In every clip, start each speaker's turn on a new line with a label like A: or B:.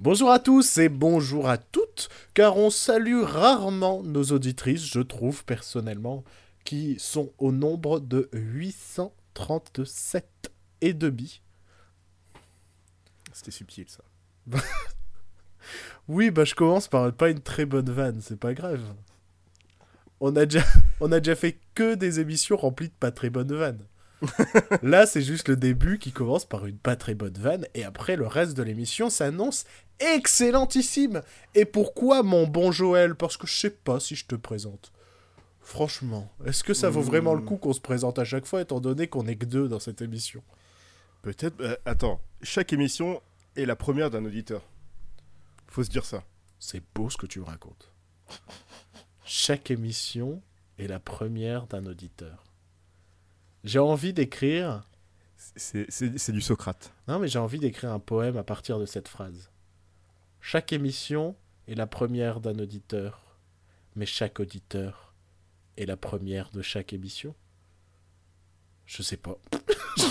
A: Bonjour à tous et bonjour à toutes, car on salue rarement nos auditrices, je trouve personnellement, qui sont au nombre de 837 et demi.
B: C'était subtil ça.
A: Oui, bah je commence par pas une très bonne vanne, c'est pas grave. On a déjà, on a déjà fait que des émissions remplies de pas très bonnes vannes. Là, c'est juste le début qui commence par une pas très bonne vanne, et après, le reste de l'émission s'annonce excellentissime. Et pourquoi mon bon Joël? Parce que je sais pas si je te présente. Franchement, est-ce que ça vaut vraiment le coup qu'on se présente à chaque fois, étant donné qu'on est que deux dans cette émission?
B: Peut-être. euh, attends, chaque émission est la première d'un auditeur. Faut se dire ça.
A: C'est beau ce que tu me racontes. Chaque émission est la première d'un auditeur. J'ai envie d'écrire.
B: C'est du Socrate.
A: Non, mais j'ai envie d'écrire un poème à partir de cette phrase. Chaque émission est la première d'un auditeur, mais chaque auditeur est la première de chaque émission. Je sais pas.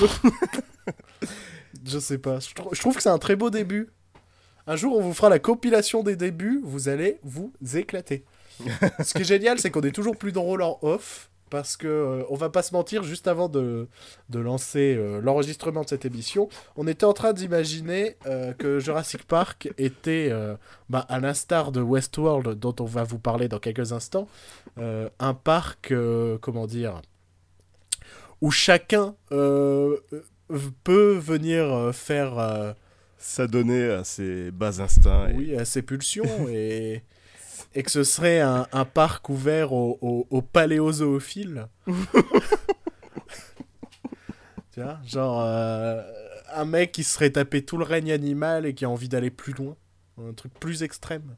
A: je sais pas. Je trouve que c'est un très beau début. Un jour, on vous fera la compilation des débuts. Vous allez vous éclater. Ce qui est génial, c'est qu'on est toujours plus drôle en off. Parce que, euh, on va pas se mentir, juste avant de, de lancer euh, l'enregistrement de cette émission, on était en train d'imaginer euh, que Jurassic Park était, euh, bah, à l'instar de Westworld, dont on va vous parler dans quelques instants, un parc, comment dire, où chacun peut venir faire,
B: S'adonner à ses bas instincts. et-
A: oui, à ses pulsions et, et que ce serait un, un parc ouvert aux, paléozoophiles. tu vois, genre euh, un mec qui serait tapé tout le règne animal et qui a envie d'aller plus loin, un truc plus extrême.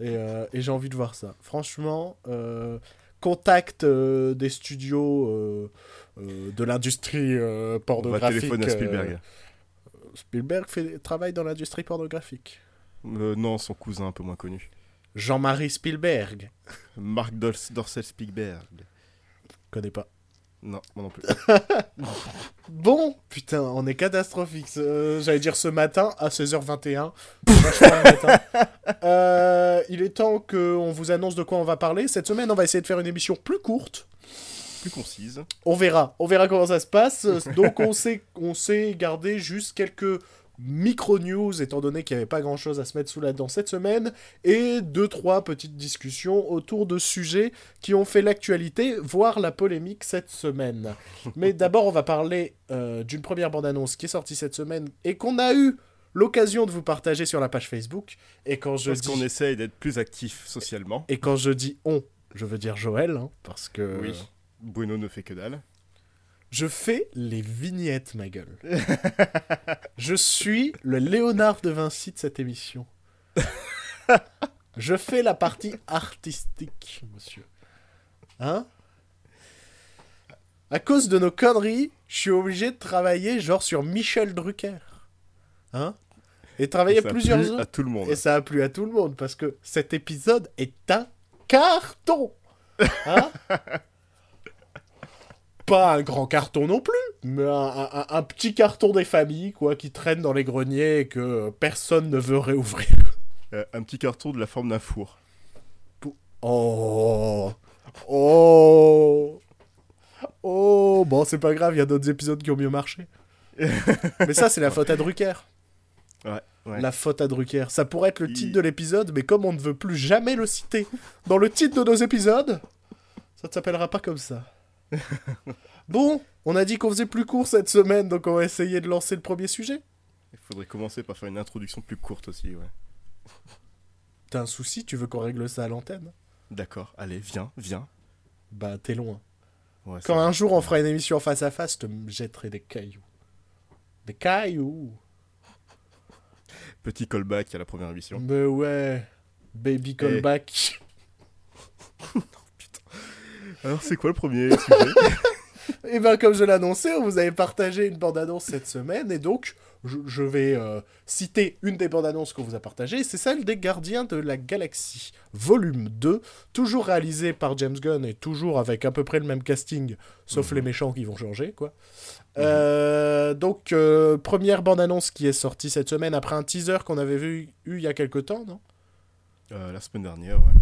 A: Et, euh, et j'ai envie de voir ça. Franchement, euh, contact des studios de l'industrie euh,
B: On va
A: pornographique.
B: téléphoner à Spielberg.
A: Spielberg fait, travaille dans l'industrie pornographique.
B: Non, son cousin un peu moins connu.
A: Jean-Marie Spielberg.
B: Marc Dors- Dorcel Spielberg.
A: Connais pas.
B: Non, moi non plus.
A: Bon, putain, on est catastrophique. Euh, J'allais dire ce matin à 16h21. Vachement le matin. Euh, il est temps qu'on vous annonce de quoi on va parler. Cette semaine, on va essayer de faire une émission plus courte.
B: plus concise.
A: On verra. On verra comment ça se passe. Donc, on s'est on s'est gardé juste quelques micro-news, étant donné qu'il n'y avait pas grand-chose à se mettre sous la dent cette semaine, et deux, trois petites discussions autour de sujets qui ont fait l'actualité, voire la polémique cette semaine. Mais d'abord, on va parler euh, d'une première bande-annonce qui est sortie cette semaine et qu'on a eu l'occasion de vous partager sur la page Facebook. Et quand je
B: Parce
A: dis...
B: qu'on essaye d'être plus actif socialement.
A: Et quand je dis on, je veux dire Joël, hein, parce que...
B: Oui. Bruno ne fait que dalle.
A: Je fais les vignettes, ma gueule. je suis le Léonard de Vinci de cette émission. je fais la partie artistique, monsieur. Hein? À cause de nos conneries, je suis obligé de travailler genre sur Michel Drucker. Hein? Et travailler
B: Ça a
A: plusieurs
B: plu
A: heures.
B: à tout le monde.
A: Et ça a plu à tout le monde parce que cet épisode est un carton. Hein? Pas un grand carton non plus, mais un, un- un petit carton des familles quoi qui traîne dans les greniers et que personne ne veut réouvrir.
B: Euh, un petit carton de la forme d'un four.
A: Oh Oh Oh Bon, c'est pas grave, il y a d'autres épisodes qui ont mieux marché. mais ça, c'est la faute à Drucker.
B: Ouais, ouais.
A: La faute à Drucker. Ça pourrait être le
B: Il-
A: titre de l'épisode, mais comme on ne veut plus jamais le citer dans le titre de nos épisodes, ça ne s'appellera pas comme ça. bon, on a dit qu'on faisait plus court cette semaine, donc on va essayer de lancer le premier sujet.
B: Il faudrait commencer par faire une introduction plus courte aussi, ouais.
A: T'as un souci Tu veux qu'on règle ça à l'antenne?
B: D'accord, allez, viens, viens.
A: Bah, t'es loin.
B: Ouais,
A: Quand un jour on fera une émission face à face, je te jetterai des cailloux. Des cailloux
B: Petit callback à la première émission.
A: Mais ouais, baby callback.
B: Alors, c'est quoi le premier sujet
A: Et ben comme je l'annonçais, on vous avait partagé une bande-annonce cette semaine, et donc je, je vais euh, citer une des bandes annonces qu'on vous a partagées, c'est celle des Gardiens de la Galaxie, volume 2, toujours réalisé par James Gunn et toujours avec à peu près le même casting, sauf
B: Mhm.
A: les méchants qui vont changer, quoi. Euh, donc, euh, première bande annonce qui est sortie cette semaine après un teaser qu'on avait vu eu il y a quelques temps, non?
B: La semaine dernière, ouais.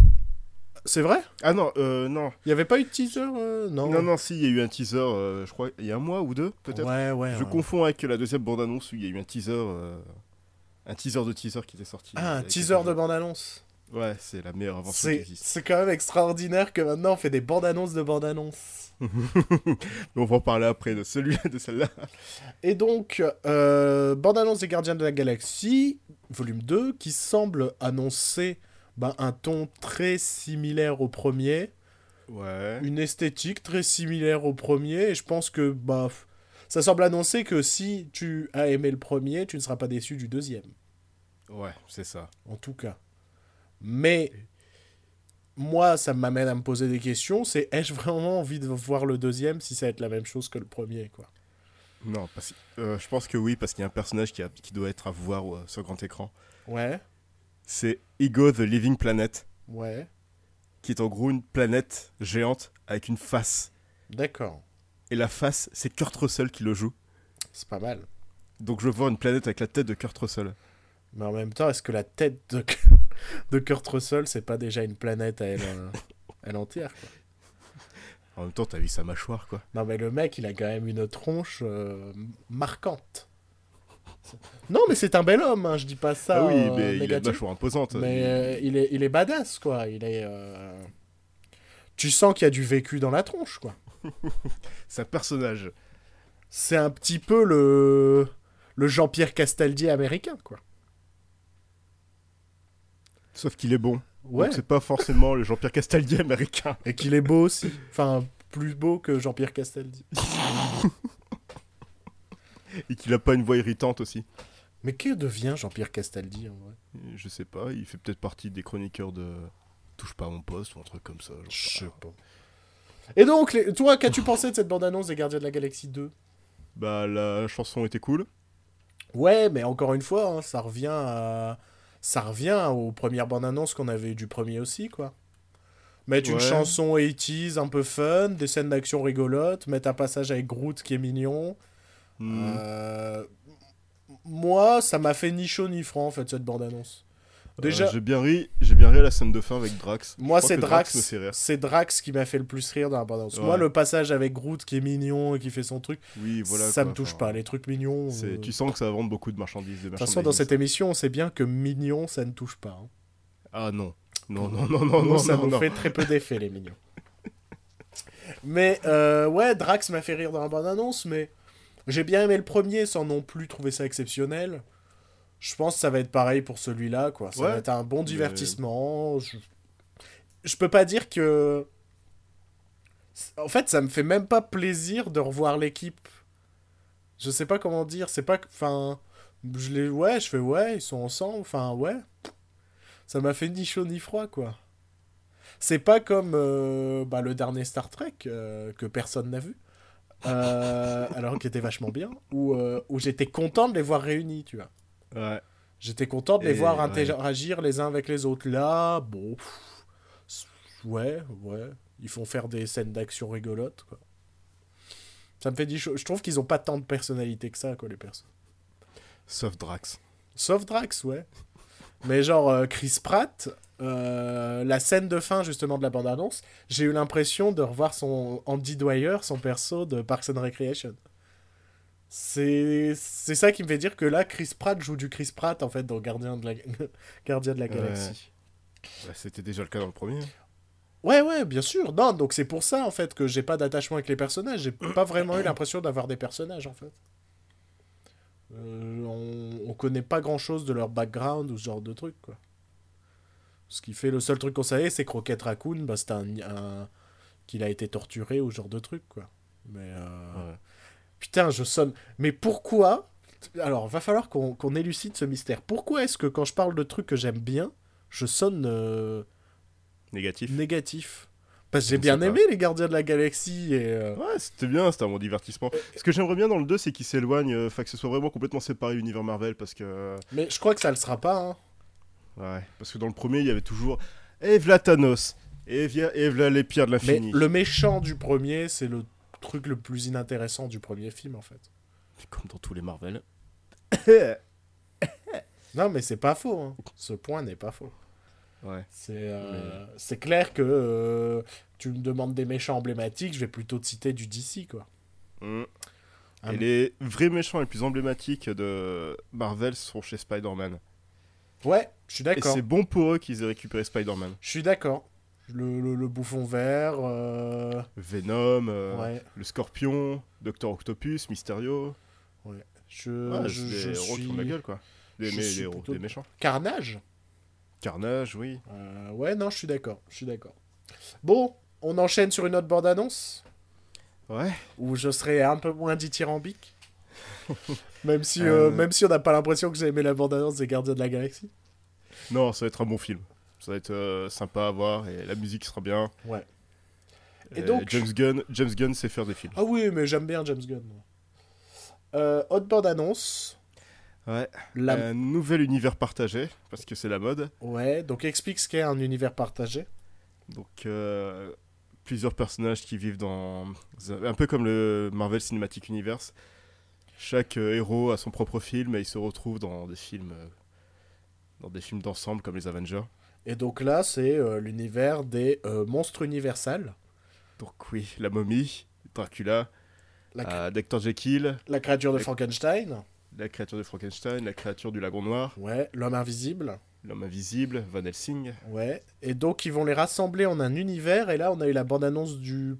A: C'est vrai?
B: Ah non, euh, non.
A: Il n'y avait pas eu de teaser euh, Non?
B: Non, non, si, il y a eu un teaser, euh, je crois, il y a un mois ou deux, peut-être.
A: Ouais, ouais.
B: Je
A: ouais.
B: confonds avec la deuxième bande-annonce où il y a eu un teaser. Un teaser de teaser qui était sorti.
A: Ah, un teaser de bande-annonce.
B: Ouais, c'est la meilleure invention qui
A: C'est
B: existe.
A: c'est quand même extraordinaire que maintenant on fait des bandes annonces de bandes annonces.
B: Mais on va en parler après de celui-là, de celle-là.
A: Et donc, euh, bande annonce des Gardiens de la Galaxie, volume 2, qui semble annoncer ben, un ton très similaire au premier,
B: Ouais.
A: une esthétique très similaire au premier, et je pense que bah, ça semble annoncer que si tu as aimé le premier, tu ne seras pas déçu du deuxième.
B: Ouais, c'est ça.
A: en tout cas. Mais moi, ça m'amène à me poser des questions. C'est ai-je vraiment envie de voir le deuxième si ça va être la même chose que le premier, quoi?
B: Non, parce... euh, je pense que oui, parce qu'il y a un personnage qui, a- qui doit être à voir euh, sur grand écran.
A: Ouais,
B: C'est Ego the Living Planet,
A: ouais,
B: qui est en gros une planète géante avec une face.
A: d'accord.
B: Et la face, c'est Kurt Russell qui le joue.
A: C'est pas mal.
B: Donc je vois une planète avec la tête de Kurt Russell.
A: Mais en même temps, est-ce que la tête de, de Kurt Russell, c'est pas déjà une planète à elle, euh, elle entière, quoi?
B: En même temps, t'as vu sa mâchoire, quoi.
A: Non, mais le mec, il a quand même une tronche euh, marquante. Non, mais c'est un bel homme, hein, je dis pas ça.
B: ah oui,
A: euh,
B: mais il a une mâchoire imposante.
A: Mais
B: Il-
A: euh, il, est, il est badass, quoi. Il est. euh, Tu sens qu'il y a du vécu dans la tronche, quoi.
B: C'est un personnage.
A: C'est un petit peu le. Le Jean-Pierre Castaldi américain, quoi.
B: Sauf qu'il est bon.
A: Ouais.
B: C'est pas forcément le Jean-Pierre Castaldi américain.
A: Et qu'il est beau aussi. Enfin, plus beau que Jean-Pierre Castaldi.
B: Et qu'il a pas une voix irritante aussi.
A: Mais que devient Jean-Pierre Castaldi, en vrai?
B: Je sais pas, il fait peut-être partie des chroniqueurs de Touche pas à mon poste ou un truc comme ça.
A: Je sais pas. Et donc, les- toi, qu'as-tu pensé de cette bande-annonce des Gardiens de la Galaxie 2
B: Bah la chanson était cool.
A: Ouais, mais encore une fois, hein, ça revient à... ça revient aux premières bandes annonces qu'on avait du premier aussi, quoi. Mettre une chanson 80s un peu fun, des scènes d'action rigolotes, mettre un passage avec Groot qui est mignon. Euh, Moi, ça m'a fait ni chaud ni froid en fait cette bande annonce. Déjà,
B: Euh, j'ai bien ri, j'ai bien ri à la scène de fin avec Drax.
A: moi c'est Drax, c'est Drax qui m'a fait le plus rire dans la bande annonce.
B: Ouais.
A: Moi, le passage avec Groot qui est mignon et qui fait son truc,
B: Oui, voilà.
A: ça
B: quoi,
A: me touche
B: enfin,
A: pas. Les trucs mignons. euh,
B: Tu sens que ça va vendre beaucoup de marchandises.
A: De toute façon, dans cette émission, on sait bien que mignon, ça ne touche pas. hein.
B: Ah non. Non, non, non, non, non,
A: ça
B: non,
A: nous
B: non.
A: fait très peu d'effet, les mignons. Mais euh, ouais, Drax m'a fait rire dans la bande-annonce, mais j'ai bien aimé le premier sans non plus trouver ça exceptionnel. Je pense que ça va être pareil pour celui-là, quoi. Ça
B: Ouais.
A: va être un bon divertissement. Je... je peux pas dire que. En fait, ça me fait même pas plaisir de revoir l'équipe. Je sais pas comment dire. C'est pas. que- Enfin. Je les. Ouais, je fais ouais, ils sont ensemble. Enfin, ouais. Ça m'a fait ni chaud ni froid, quoi. C'est pas comme euh, bah, le dernier Star Trek euh, que personne n'a vu. Euh, alors qu'il était vachement bien. Où, euh, où j'étais content de les voir réunis, tu vois.
B: Ouais.
A: J'étais content de les
B: Et
A: voir
B: ouais.
A: interagir les uns avec les autres. Là, bon. pff, ouais, ouais. Ils font faire des scènes d'action rigolotes, quoi. Ça me fait du chaud. Je trouve qu'ils ont pas tant de personnalité que ça, quoi, les personnes.
B: Sauf Drax.
A: Sauf Drax, ouais. Mais genre, euh, Chris Pratt, euh, la scène de fin, justement, de la bande-annonce, j'ai eu l'impression de revoir son Andy Dwyer, son perso de Parks and Recreation. C'est ça qui me fait dire que là, Chris Pratt joue du Chris Pratt, en fait, dans Gardien de la, Gardien de la Galaxie.
B: Bah, C'était déjà le cas dans le premier.
A: Ouais, ouais, bien sûr. Non, donc c'est pour ça, en fait, que j'ai pas d'attachement avec les personnages. J'ai pas vraiment eu l'impression d'avoir des personnages, en fait. Euh, on, on connaît pas grand-chose de leur background ou ce genre de truc, quoi. Ce qui fait le seul truc qu'on savait, c'est que Rocket Raccoon, bah, c'était un, un- qu'il a été torturé ou ce genre de truc, quoi. Mais euh,
B: Ouais.
A: putain, je sonne. Mais pourquoi Alors, va falloir qu'on qu'on élucide ce mystère. Pourquoi est-ce que quand je parle de trucs que j'aime bien, je sonne euh,
B: Négatif.
A: négatif? Parce que j'ai bien
B: pas.
A: aimé les Gardiens de la Galaxie et. euh,
B: Ouais, c'était bien, c'était un bon divertissement. Ce que j'aimerais bien dans le 2, c'est qu'il s'éloigne, enfin que ce soit vraiment complètement séparé l'univers Marvel, parce que.
A: Mais je crois que ça le sera pas. Hein.
B: Ouais, parce que dans le premier, il y avait toujours. Et v'là Thanos Et v'là les pierres de
A: Mais
B: l'infini.
A: le méchant du premier, c'est le truc le plus inintéressant du premier film en fait.
B: Comme dans tous les Marvel.
A: Non, mais c'est pas faux. hein. Ce point n'est pas faux.
B: ouais.
A: C'est euh, c'est clair que euh, tu me demandes des méchants emblématiques, je vais plutôt te citer du DC quoi.
B: Mm.
A: Ah,
B: Et les vrais méchants les plus emblématiques de Marvel sont chez Spider-Man.
A: Ouais, je suis
B: Et
A: d'accord.
B: c'est bon pour eux qu'ils aient récupéré Spider-Man.
A: Je suis d'accord. Le, le- le bouffon vert. euh,
B: Venom, euh,
A: Ouais.
B: le Scorpion, Docteur Octopus, Mysterio.
A: Je,
B: des
A: je
B: héros qui
A: suis.
B: ont de la gueule, quoi. Des, héros,
A: plutôt-
B: des méchants.
A: Carnage
B: Carnage, oui.
A: Euh, Ouais, non, je suis d'accord. Je suis d'accord. Bon, on enchaîne sur une autre bande-annonce
B: Ouais.
A: où je serai un peu moins dithyrambique. même, si, même si on n'a pas l'impression que j'ai aimé la bande-annonce des Gardiens de la Galaxie.
B: Non, ça va être un bon film. Ça va être euh, sympa à voir et la musique sera bien.
A: Ouais. Et
B: Et
A: donc-
B: James Gunn, James Gunn sait faire des films.
A: Ah oui, mais j'aime bien James Gunn. Euh, autre bande-annonce.
B: Ouais.
A: La...
B: Un nouvel univers partagé parce que c'est la mode.
A: Ouais, donc explique ce qu'est un univers partagé.
B: Donc euh, plusieurs personnages qui vivent dans un peu comme le Marvel Cinematic Universe. Chaque euh, héros a son propre film et il se retrouve dans des films euh, dans des films d'ensemble comme les Avengers.
A: Et donc là, c'est euh, l'univers des euh, monstres universels.
B: Donc oui, la momie, Dracula,
A: La,
B: euh, Dr Jekyll,
A: la créature de Frankenstein.
B: la créature de Frankenstein, la créature du Lagon Noir,
A: Ouais, l'homme invisible.
B: l'homme invisible, Van Helsing.
A: Ouais. Et donc, ils vont les rassembler en un univers. Et là, on a eu la bande-annonce du.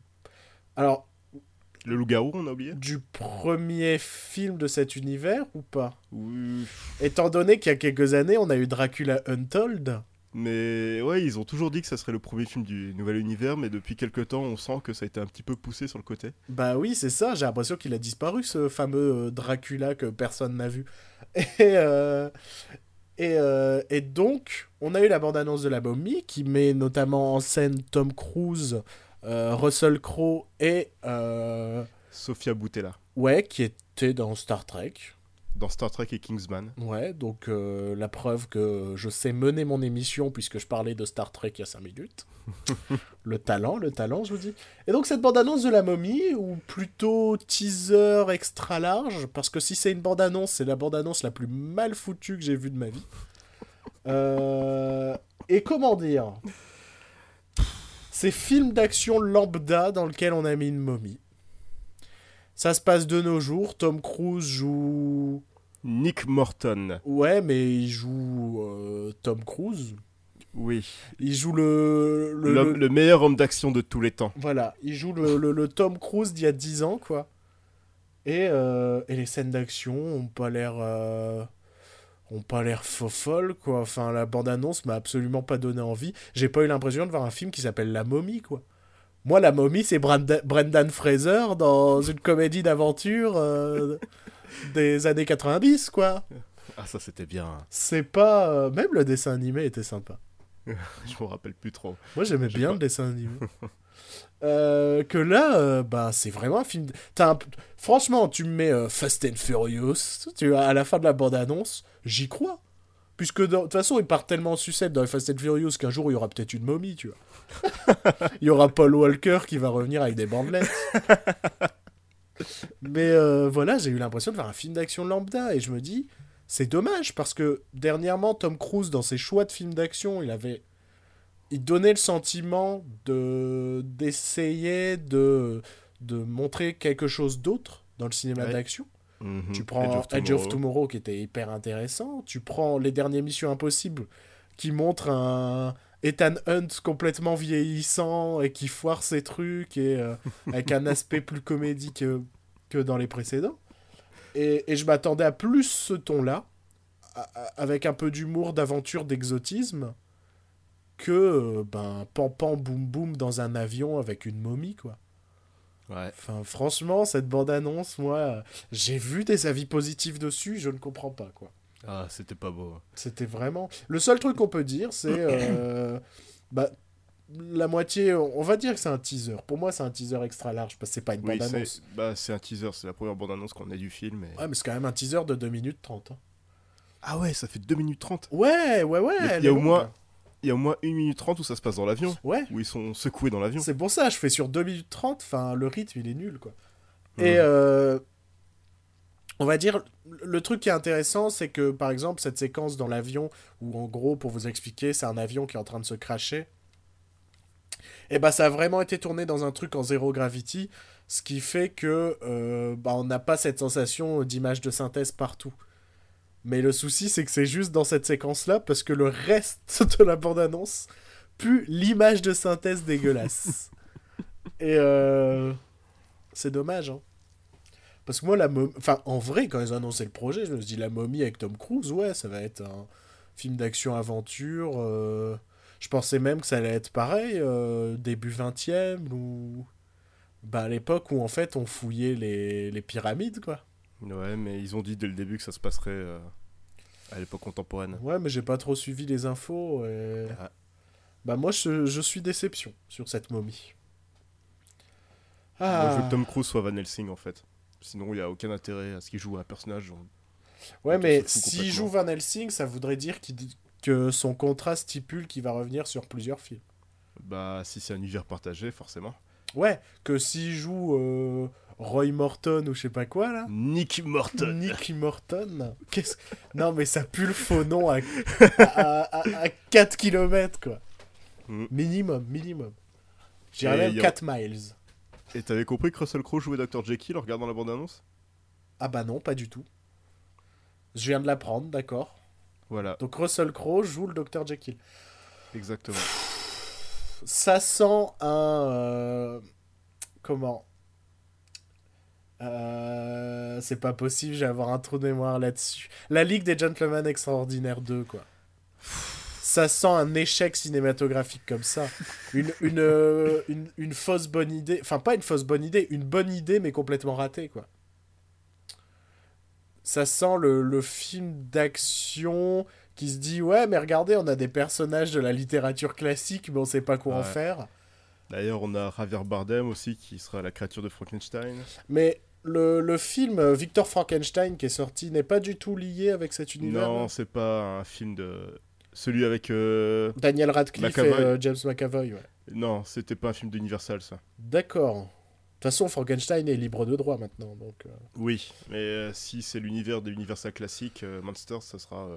A: Alors,
B: Le loup-garou, on a oublié
A: du premier film de cet univers ou pas?
B: Oui.
A: Étant donné qu'il y a quelques années, on a eu Dracula Untold.
B: Mais ouais, ils ont toujours dit que ça serait le premier film du nouvel univers, mais depuis quelques temps, on sent que ça a été un petit peu poussé sur le côté.
A: Bah oui, c'est ça. J'ai l'impression qu'il a disparu, ce fameux euh, Dracula que personne n'a vu. Et, euh, et, euh, et donc, on a eu la bande-annonce de la momie qui met notamment en scène Tom Cruise, Russell Crowe et. euh,
B: Sophia Boutella,
A: ouais, qui était dans Star Trek.
B: dans Star Trek et Kingsman.
A: Ouais, donc euh, la preuve que je sais mener mon émission puisque je parlais de Star Trek il y a 5 minutes. le talent, le talent, je vous dis. Et donc cette bande-annonce de la momie, ou plutôt teaser extra large, parce que si c'est une bande-annonce, c'est la bande-annonce la plus mal foutue que j'ai vue de ma vie. Euh, Et comment dire? C'est film d'action lambda dans lequel on a mis une momie. Ça se passe de nos jours, Tom Cruise joue...
B: Nick Morton,
A: Ouais, mais il joue euh, Tom Cruise.
B: oui.
A: Il joue le... le-
B: L'homme-
A: le-
B: le meilleur homme d'action de tous les temps.
A: Voilà, il joue le, le- le Tom Cruise d'il y a 10 ans, quoi. Et, euh, et les scènes d'action ont pas l'air... euh, ont pas l'air folles, quoi. Enfin, la bande-annonce m'a absolument pas donné envie. J'ai pas eu l'impression de voir un film qui s'appelle La Momie, quoi. Moi, La Momie, c'est Brendan Fraser dans une comédie d'aventure euh, des années 90, quoi.
B: Ah, ça c'était bien.
A: C'est pas... euh, Même le dessin animé était sympa.
B: Je me rappelle plus trop.
A: Moi, j'aimais bien
B: pas.
A: le dessin animé. Euh, que là, euh, bah, c'est vraiment un film. Un- Franchement, tu me mets euh, Fast and Furious, tu vois, à la fin de la bande-annonce, j'y crois. Puisque de toute façon, ils partent tellement en sucette dans les Fast and Furious qu'un jour, il y aura peut-être une momie, tu vois. il y aura Paul Walker qui va revenir avec des bandelettes. Mais euh, voilà, j'ai eu l'impression de voir un film d'action lambda et je me dis, c'est dommage parce que dernièrement, Tom Cruise, dans ses choix de films d'action, il avait. Il donnait le sentiment de d'essayer de, de montrer quelque chose d'autre dans le cinéma
B: Ouais.
A: d'action.
B: Mhm.
A: Tu prends Edge of, Tomorrow. qui était hyper intéressant. Tu prends les dernières Missions Impossibles qui montrent un Ethan Hunt complètement vieillissant et qui foire ses trucs et euh, avec un aspect plus comédie que, que dans les précédents. Et, et je m'attendais à plus ce ton-là, avec un peu d'humour, d'aventure, d'exotisme, que euh, ben pan pan boum boum dans un avion avec une momie quoi.
B: Ouais.
A: Enfin, franchement, cette bande-annonce, moi, euh, j'ai vu des avis positifs dessus, je ne comprends pas, quoi.
B: Ah, c'était pas beau.
A: C'était vraiment... Le seul truc qu'on peut dire, c'est... euh, bah, la moitié, on va dire que c'est un teaser. Pour moi, c'est un teaser extra large parce que c'est pas une
B: Oui,
A: bande-annonce.
B: c'est bah, c'est un teaser, c'est la première bande-annonce qu'on a du film. et-
A: Ouais, mais c'est quand même un teaser de 2 minutes 30. hein.
B: Ah ouais, ça fait 2 minutes 30.
A: Ouais, ouais, ouais.
B: Il y a- y au moins- Il y a au moins 1 minute 30 où ça se passe dans l'avion,
A: Ouais,
B: où ils sont secoués dans l'avion.
A: c'est pour ça, je fais sur 2 minutes 30. Enfin, le rythme, il est nul, quoi. Et euh, on va dire, le truc qui est intéressant, c'est que par exemple, cette séquence dans l'avion, où en gros, pour vous expliquer, c'est un avion qui est en train de se cracher, et bah ça a vraiment été tourné dans un truc en zéro gravity, ce qui fait que euh, bah, on n'a pas cette sensation d'image de synthèse partout. Mais le souci, c'est que c'est juste dans cette séquence-là, parce que le reste de la bande-annonce pue l'image de synthèse dégueulasse. Et euh, c'est dommage, hein. Parce que moi, la momie... Enfin, en vrai, quand ils ont annoncé le projet, je me suis dit, la momie avec Tom Cruise, ouais, ça va être un film d'action-aventure. euh, Je pensais même que ça allait être pareil, euh, début 20e, ou... Bah, à l'époque où, en fait, on fouillait les, les pyramides, quoi.
B: Ouais, mais ils ont dit dès le début que ça se passerait euh, à l'époque contemporaine.
A: Ouais, mais j'ai pas trop suivi les infos. et-
B: Ah.
A: Bah, moi, je, je suis déception sur cette momie.
B: Moi, je veux
A: Ah.
B: que Tom Cruise soit Van Helsing en fait. Sinon, il n'y a aucun intérêt à ce qu'il joue un personnage. on-
A: Ouais,
B: on
A: mais s'il joue Van Helsing, ça voudrait dire que son contrat stipule qu'il va revenir sur plusieurs films.
B: Bah, si c'est un univers partagé, forcément.
A: Ouais, que s'il joue euh, Roy Morton ou je sais pas quoi là.
B: Nicky Morton.
A: Nicky Morton Qu'est-ce... Non mais ça pue le faux nom à, à, à- à 4 km quoi.
B: Mm.
A: Minimum, minimum.
B: Et
A: même
B: y a-
A: 4 miles.
B: Et t'avais compris que Russell Crowe jouait Dr. Jekyll en regardant la bande-annonce?
A: Ah bah non, pas du tout. Je viens de l'apprendre, d'accord.
B: Voilà,
A: Donc Russell Crowe joue le Dr Jekyll.
B: exactement.
A: ça sent un. euh, comment? Euh, C'est pas possible, je vais avoir un trou de mémoire là-dessus. La Ligue des Gentlemen Extraordinaires 2, quoi. Ça sent un échec cinématographique comme ça. Une, une, euh, une, une fausse bonne idée. Enfin, pas une fausse bonne idée, une bonne idée, mais complètement ratée, quoi. Ça sent le, le film d'action qui se dit Ouais, mais regardez, on a des personnages de la littérature classique, mais on sait pas quoi en faire.
B: D'ailleurs, on a Javier Bardem aussi qui sera la créature de Frankenstein.
A: Mais le, le film Victor Frankenstein qui est sorti n'est pas du tout lié avec cet univers.
B: Non, c'est pas un film de. Celui avec. euh,
A: Daniel Radcliffe
B: McAvoy.
A: et euh, James McAvoy, ouais.
B: Non, c'était pas un film d'Universal ça.
A: D'accord. De toute façon, Frankenstein est libre de droit maintenant, donc... euh,
B: Oui, mais si c'est l'univers de l'Universal classique, Monsters, ça sera.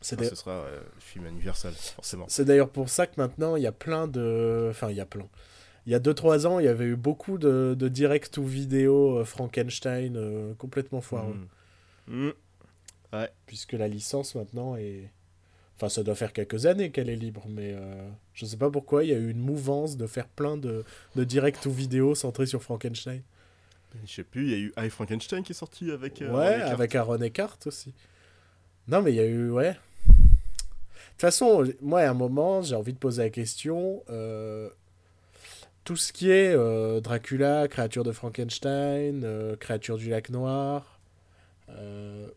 A: C'est
B: enfin,
A: d'a-
B: ce sera le film Universal, forcément.
A: c'est d'ailleurs pour ça que maintenant, il y a plein de... Enfin, il y a plein. Il y a 2-3 ans, il y avait eu beaucoup de, de direct ou vidéo euh, Frankenstein euh, complètement foireux.
B: Mm. Mm.
A: Puisque la licence maintenant est... Enfin, ça doit faire quelques années qu'elle est libre, mais euh, je sais pas pourquoi, il y a eu une mouvance de faire plein de, de direct ou vidéo centrés sur Frankenstein.
B: Je sais plus, il y a eu I Frankenstein qui est sorti avec.
A: ouais,
B: Ron Eckhart.
A: avec Aaron Eckhart aussi. Non, mais il y a eu, ouais. De toute façon, moi, à un moment, j'ai envie de poser la question. Tout ce qui est euh, Dracula, créature de Frankenstein, euh, créature du lac noir, euh,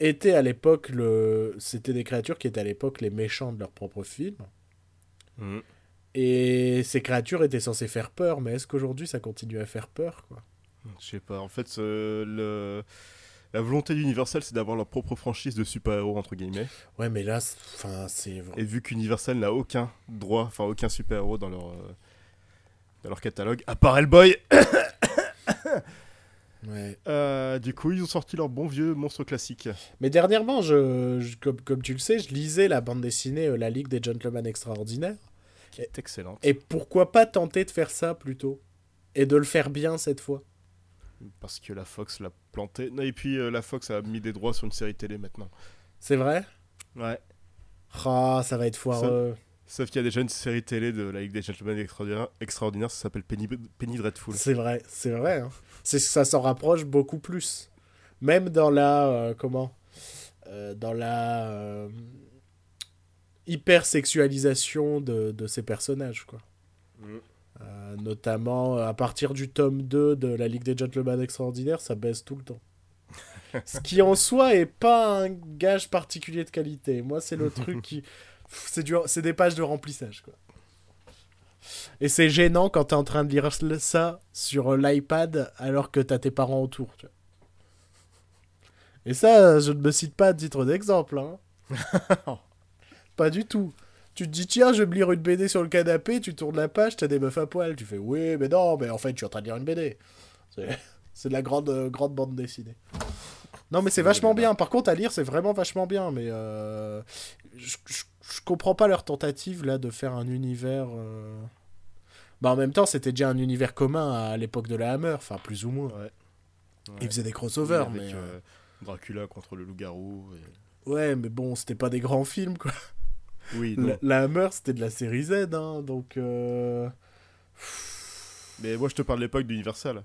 A: étaient à l'époque le. C'était des créatures qui étaient à l'époque les méchants de leur propre film.
B: Mm.
A: Et ces créatures étaient censées faire peur, mais est-ce qu'aujourd'hui ça continue à faire peur, quoi?
B: Je sais pas, en fait, le... la volonté d'Universal, c'est d'avoir leur propre franchise de super-héros, entre guillemets.
A: Ouais, mais là, c'est-.
B: Et vu qu'Universal n'a aucun droit, enfin aucun super-héros dans leur, euh, dans leur catalogue, à part Hellboy,
A: Ouais.
B: euh, du coup, ils ont sorti leur bon vieux monstre classique.
A: Mais dernièrement, je, je- comme, comme tu le sais, je lisais la bande dessinée euh, La Ligue des Gentlemen Extraordinaires.
B: Qui est excellente.
A: Et pourquoi pas tenter de faire ça plutôt? Et de le faire bien cette fois?
B: Parce que la Fox l'a planté. Non, et puis euh, la Fox a mis des droits sur une série télé maintenant.
A: C'est vrai?
B: Ouais.
A: Ah, ça va être foireux.
B: Sauf qu'il y a déjà une série télé de la Ligue des Gentlemen Extraordinaires, extraordinaire, ça s'appelle Penny, Penny Dreadful.
A: C'est vrai, c'est vrai. hein. C'est ça s'en rapproche beaucoup plus. Même dans la euh, comment? Euh, Dans la euh, hyper sexualisation de, de ces personnages quoi.
B: Mm.
A: Euh, notamment euh, à partir du tome 2 de la Ligue des Gentlemen Extraordinaires, ça baisse tout le temps. Ce qui en soi est pas un gage particulier de qualité. Moi, c'est le truc qui. c'est du- des pages de remplissage, quoi. Et c'est gênant quand t'es en train de lire ça sur euh, l'iPad alors que t'as tes parents autour, tu vois. Et ça, je ne me cite pas à titre d'exemple, hein. pas du tout. Tu te dis, tiens, je vais me lire une BD sur le canapé, tu tournes la page, t'as des meufs à poil. Tu fais, oui, mais non, mais en fait, je suis en train de lire une BD. C'est de la grande, euh, grande bande dessinée. Non, mais c'est vachement bien. Par contre, à lire, c'est vraiment vachement bien. Mais euh, je, je- je comprends pas leur tentative là de faire un univers. euh, Bah, en même temps, c'était déjà un univers commun à l'époque de la Hammer, enfin, plus ou moins.
B: Ouais.
A: Ils faisaient des crossovers,
B: Oui,
A: mais.
B: avec, Dracula contre le loup-garou. et-
A: Ouais, mais bon, c'était pas des grands films, quoi.
B: Oui,
A: La, Hammer, c'était de la série Z, hein, donc. euh,
B: Mais moi, je te parle de l'époque d'Universal.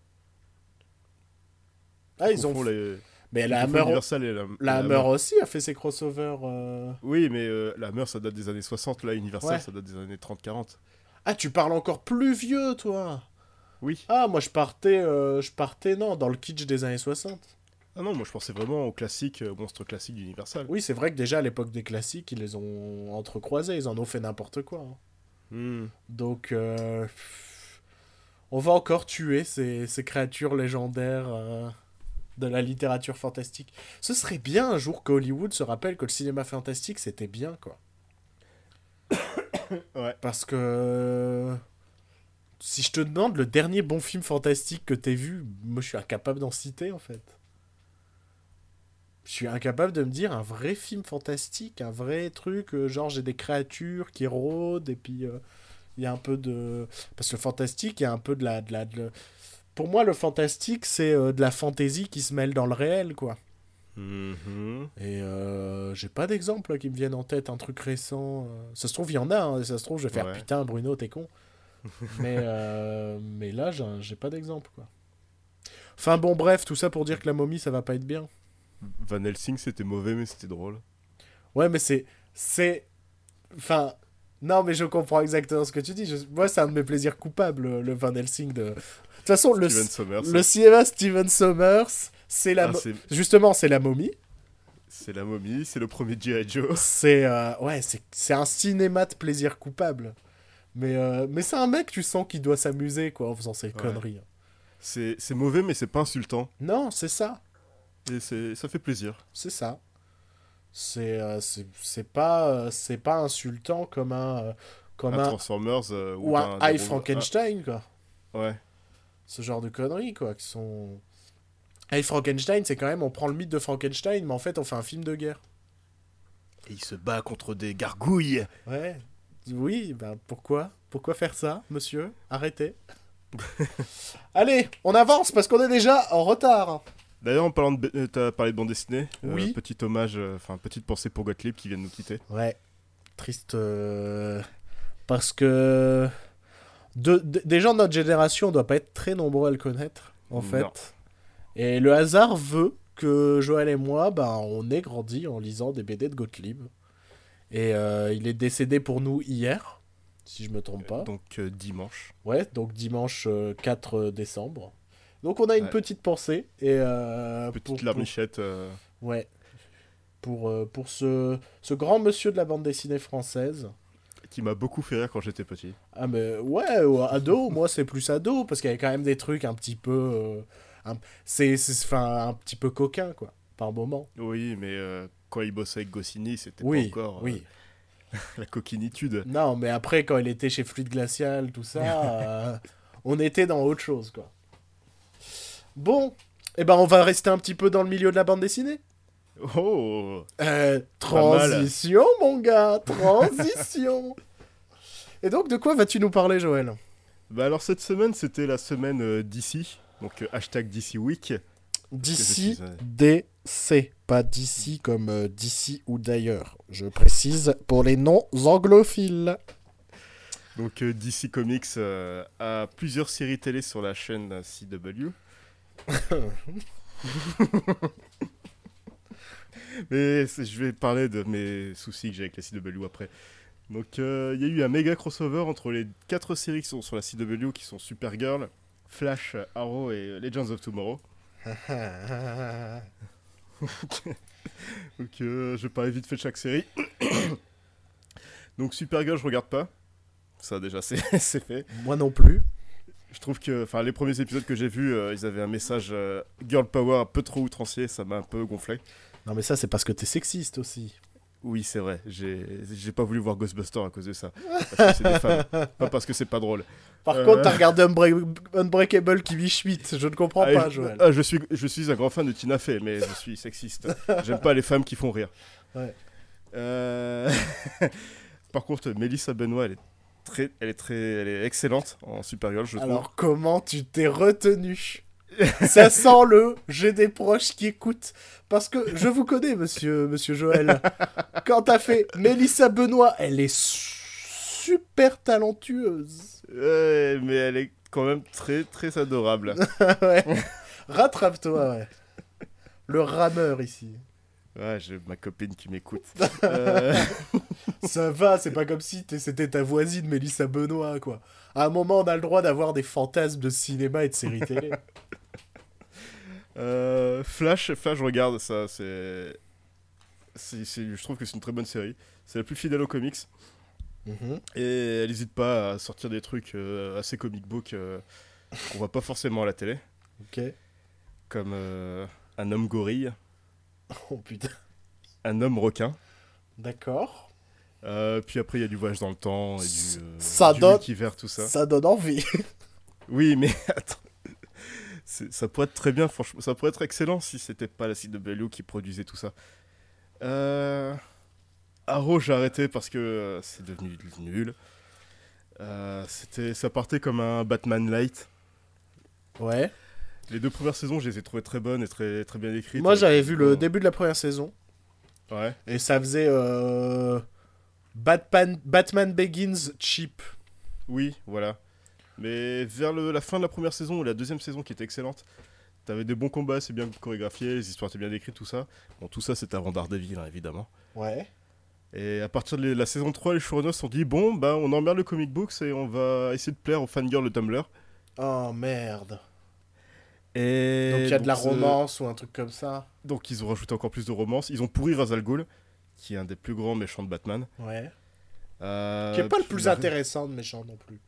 A: Ah, ils ont.
B: Les-
A: Mais la Hammer,
B: Universal et la,
A: la
B: et
A: Hammer aussi a fait ses crossovers. euh.
B: Oui, mais euh, la Hammer, ça date des années 60. Là, Universal,
A: Ouais.
B: ça date des années 30-40.
A: Ah, tu parles encore plus vieux, toi
B: Oui.
A: Ah, moi, je partais, je partais, non, dans le kitsch des années 60.
B: Ah non, moi, je pensais vraiment au classique, euh, monstre classique d'Universal.
A: Oui, c'est vrai que déjà, à l'époque des classiques, ils les ont entrecroisés, ils en ont fait n'importe quoi. hein.
B: Hmm.
A: Donc, euh, on va encore tuer ces, ces créatures légendaires euh, de la littérature fantastique. Ce serait bien un jour que Hollywood se rappelle que le cinéma fantastique, c'était bien, quoi.
B: Ouais.
A: Parce que... Si je te demande le dernier bon film fantastique que t'aies vu, moi je suis incapable d'en citer en fait. Je suis incapable de me dire un vrai film fantastique, un vrai truc, euh, genre j'ai des créatures qui rôdent et puis euh, il y a un peu de... Parce que le fantastique, il y a un peu de la... De la de Pour moi le fantastique c'est euh, de la fantaisie qui se mêle dans le réel quoi.
B: Mhm.
A: Et j'ai pas d'exemple qui me viennent en tête, un truc récent. Ça se trouve, il y en a, hein, ça se trouve, je vais faire
B: Ouais.
A: putain, Bruno, t'es con. mais, mais là, j'ai j'ai pas d'exemple quoi. Enfin bon, bref, tout ça pour dire que la momie, ça va pas être bien.
B: Van Helsing, c'était mauvais, mais c'était drôle.
A: Ouais, mais c'est. C'est. Enfin. Non, mais je comprends exactement ce que tu dis. Je- Moi, c'est un de mes plaisirs coupables, le, Van Helsing de. De toute façon, le,
B: Sommers.
A: le cinéma Steven Sommers, c'est la.
B: Ah,
A: mo- Justement, c'est la momie.
B: c'est la momie, c'est le premier G.I. Joe.
A: C'est euh, ouais, c'est c'est un cinéma de plaisir coupable. Mais euh, mais c'est un mec, tu sens qu'il doit s'amuser quoi en faisant ces conneries.
B: C'est c'est mauvais, mais c'est pas insultant.
A: Non, c'est ça,
B: Et c'est- ça fait plaisir.
A: c'est ça. C'est euh, pas euh, c'est pas insultant comme un euh, comme
B: un
A: un
B: Transformers euh,
A: ou un
B: d'un-
A: High
B: d'un-
A: Frankenstein quoi.
B: ah, ouais.
A: Ce genre de conneries quoi qui sont High Frankenstein, c'est quand même on prend le mythe de Frankenstein mais en fait on fait un film de guerre.
B: Et il se bat contre des gargouilles.
A: Ouais. Oui, ben pourquoi? Pourquoi faire ça, monsieur? Arrêtez. Allez, on avance parce qu'on est déjà en retard.
B: D'ailleurs, en parlant de, euh, t'as parlé de bande dessinée. euh,
A: Oui.
B: petit hommage, euh, enfin petite pensée pour Gottlieb qui vient de nous quitter.
A: Ouais. Triste. euh, Parce que. de- de- des gens de notre génération, on doit pas être très nombreux à le connaître, en
B: Non.
A: fait. Et le hasard veut que Joël et moi, ben, on ait grandi en lisant des BD de Gottlieb. Et il est décédé pour nous hier, si je me trompe pas.
B: Donc dimanche.
A: Ouais, donc dimanche euh, 4 décembre. Donc on a une
B: Ouais.
A: petite pensée. Et, euh,
B: Petite
A: pour-
B: larmichette. euh,
A: Ouais. Pour, euh, pour ce, ce grand monsieur de la bande dessinée française.
B: qui m'a beaucoup fait rire quand j'étais petit.
A: Ah mais ouais, ado, moi c'est plus ado, parce qu'il y avait quand même des trucs un petit peu... euh, c'est enfin, un petit peu coquin, quoi, par moment.
B: Oui, mais euh, quand il bossait avec Goscinny, c'était
A: Oui,
B: pas encore
A: oui.
B: la coquinitude.
A: Non, mais après, quand il était chez Fluide Glacial, tout ça, on était dans autre chose, quoi. Bon, eh ben on va rester un petit peu dans le milieu de la bande dessinée.
B: Oh
A: Euh,
B: mal.
A: transition, mon gars, transition. Et donc, de quoi vas-tu nous parler, Joël?
B: Bah alors cette semaine, c'était la semaine euh, d'ici. Donc euh, hashtag DC Week.
A: D'ici,
B: suis, euh,
A: DC, pas d'ici comme euh, d'ici ou d'ailleurs. Je précise pour les non-anglophiles.
B: Donc euh, DC Comics a plusieurs séries télé sur la chaîne CW. Mais je vais parler de mes soucis que j'ai avec la CW après. Donc euh, il y a eu un méga crossover entre les quatre séries qui sont sur la CW qui sont Supergirl, Flash, Arrow et Legends of Tomorrow. Donc euh, je vais parler vite fait de chaque série. Donc Supergirl, je regarde pas. Ça déjà, c'est fait.
A: Moi non plus.
B: Je trouve que enfin, les premiers épisodes que j'ai vus, euh, ils avaient un message euh, girl power un peu trop outrancier, ça m'a un peu gonflé.
A: Non, mais ça, c'est parce que t'es sexiste aussi.
B: Oui, c'est vrai, j'ai pas voulu voir Ghostbusters à cause de ça. Parce que c'est des femmes, pas parce que c'est pas drôle.
A: Par
B: Euh.
A: contre, t'as regardé Unbreak- Unbreakable Kimmy Schmidt. Je ne comprends
B: Ah,
A: pas,
B: je,
A: Joël.
B: ah, je suis, je suis un grand fan de Tina Fey, mais je suis sexiste. J'aime pas les femmes qui font rire.
A: Ouais.
B: Euh, Par contre, Melissa Benoît, elle est très, elle est très, elle est excellente en Supergirl, je trouve.
A: Alors, comment tu t'es retenu Ça sent le j'ai des proches qui écoutent. Parce que je vous connais, monsieur, monsieur Joël. Quand t'as fait Mélissa Benoît, elle est su- super talentueuse.
B: Ouais, mais elle est quand même très, très adorable.
A: ouais. Rattrape-toi, ouais. Le rameur ici.
B: Ouais, j'ai ma copine qui m'écoute. Euh,
A: Ça va, c'est pas comme si c'était ta voisine Mélissa Benoît, quoi. À un moment, on a le droit d'avoir des fantasmes de cinéma et de séries télé.
B: euh, Flash, Flash, je regarde ça, c'est, je trouve que c'est une très bonne série. C'est la plus fidèle aux comics.
A: Mhm.
B: Et elle n'hésite pas à sortir des trucs euh, assez comic book euh, qu'on voit pas forcément à la télé,
A: Ok.
B: comme un homme gorille,
A: Oh putain.
B: un homme requin.
A: D'accord.
B: Euh, puis après, il y a du voyage dans le temps et du, euh,
A: Ça
B: du
A: donne-
B: tout ça.
A: Ça donne envie.
B: Oui, mais attends. Ça pourrait être très bien, franchement. Ça pourrait être excellent si c'était pas la site de Bellew qui produisait tout ça. Euh... Arrow, j'ai arrêté parce que euh, c'est devenu nul. Euh, c'était, ça partait comme un Batman Light.
A: Ouais.
B: Les deux premières saisons, je les ai trouvées très bonnes et très, très bien écrites.
A: Moi, j'avais vu le
B: plans-
A: début de la première saison.
B: Ouais.
A: Et ça faisait euh, Batman, Batman Begins cheap.
B: Oui, voilà. Mais vers le- la fin de la première saison ou la deuxième saison qui était excellente, t'avais des bons combats, c'est bien chorégraphié, les histoires étaient bien décrites, tout ça. Bon, tout ça, c'était avant Daredevil, hein, évidemment.
A: Ouais.
B: Et à partir de la saison 3, les showrunners se sont dit bon, bah on emmerde le comic books et on va essayer de plaire aux fangirls de Tumblr.
A: Oh merde.
B: Et
A: Donc il y a de la romance ou un truc comme ça.
B: donc ils ont rajouté encore plus de romance. Ils ont pourri Ra's al Ghul, qui est un des plus grands méchants de Batman.
A: Ouais.
B: Euh,
A: qui est pas le plus
B: la-
A: intéressant de méchant non plus.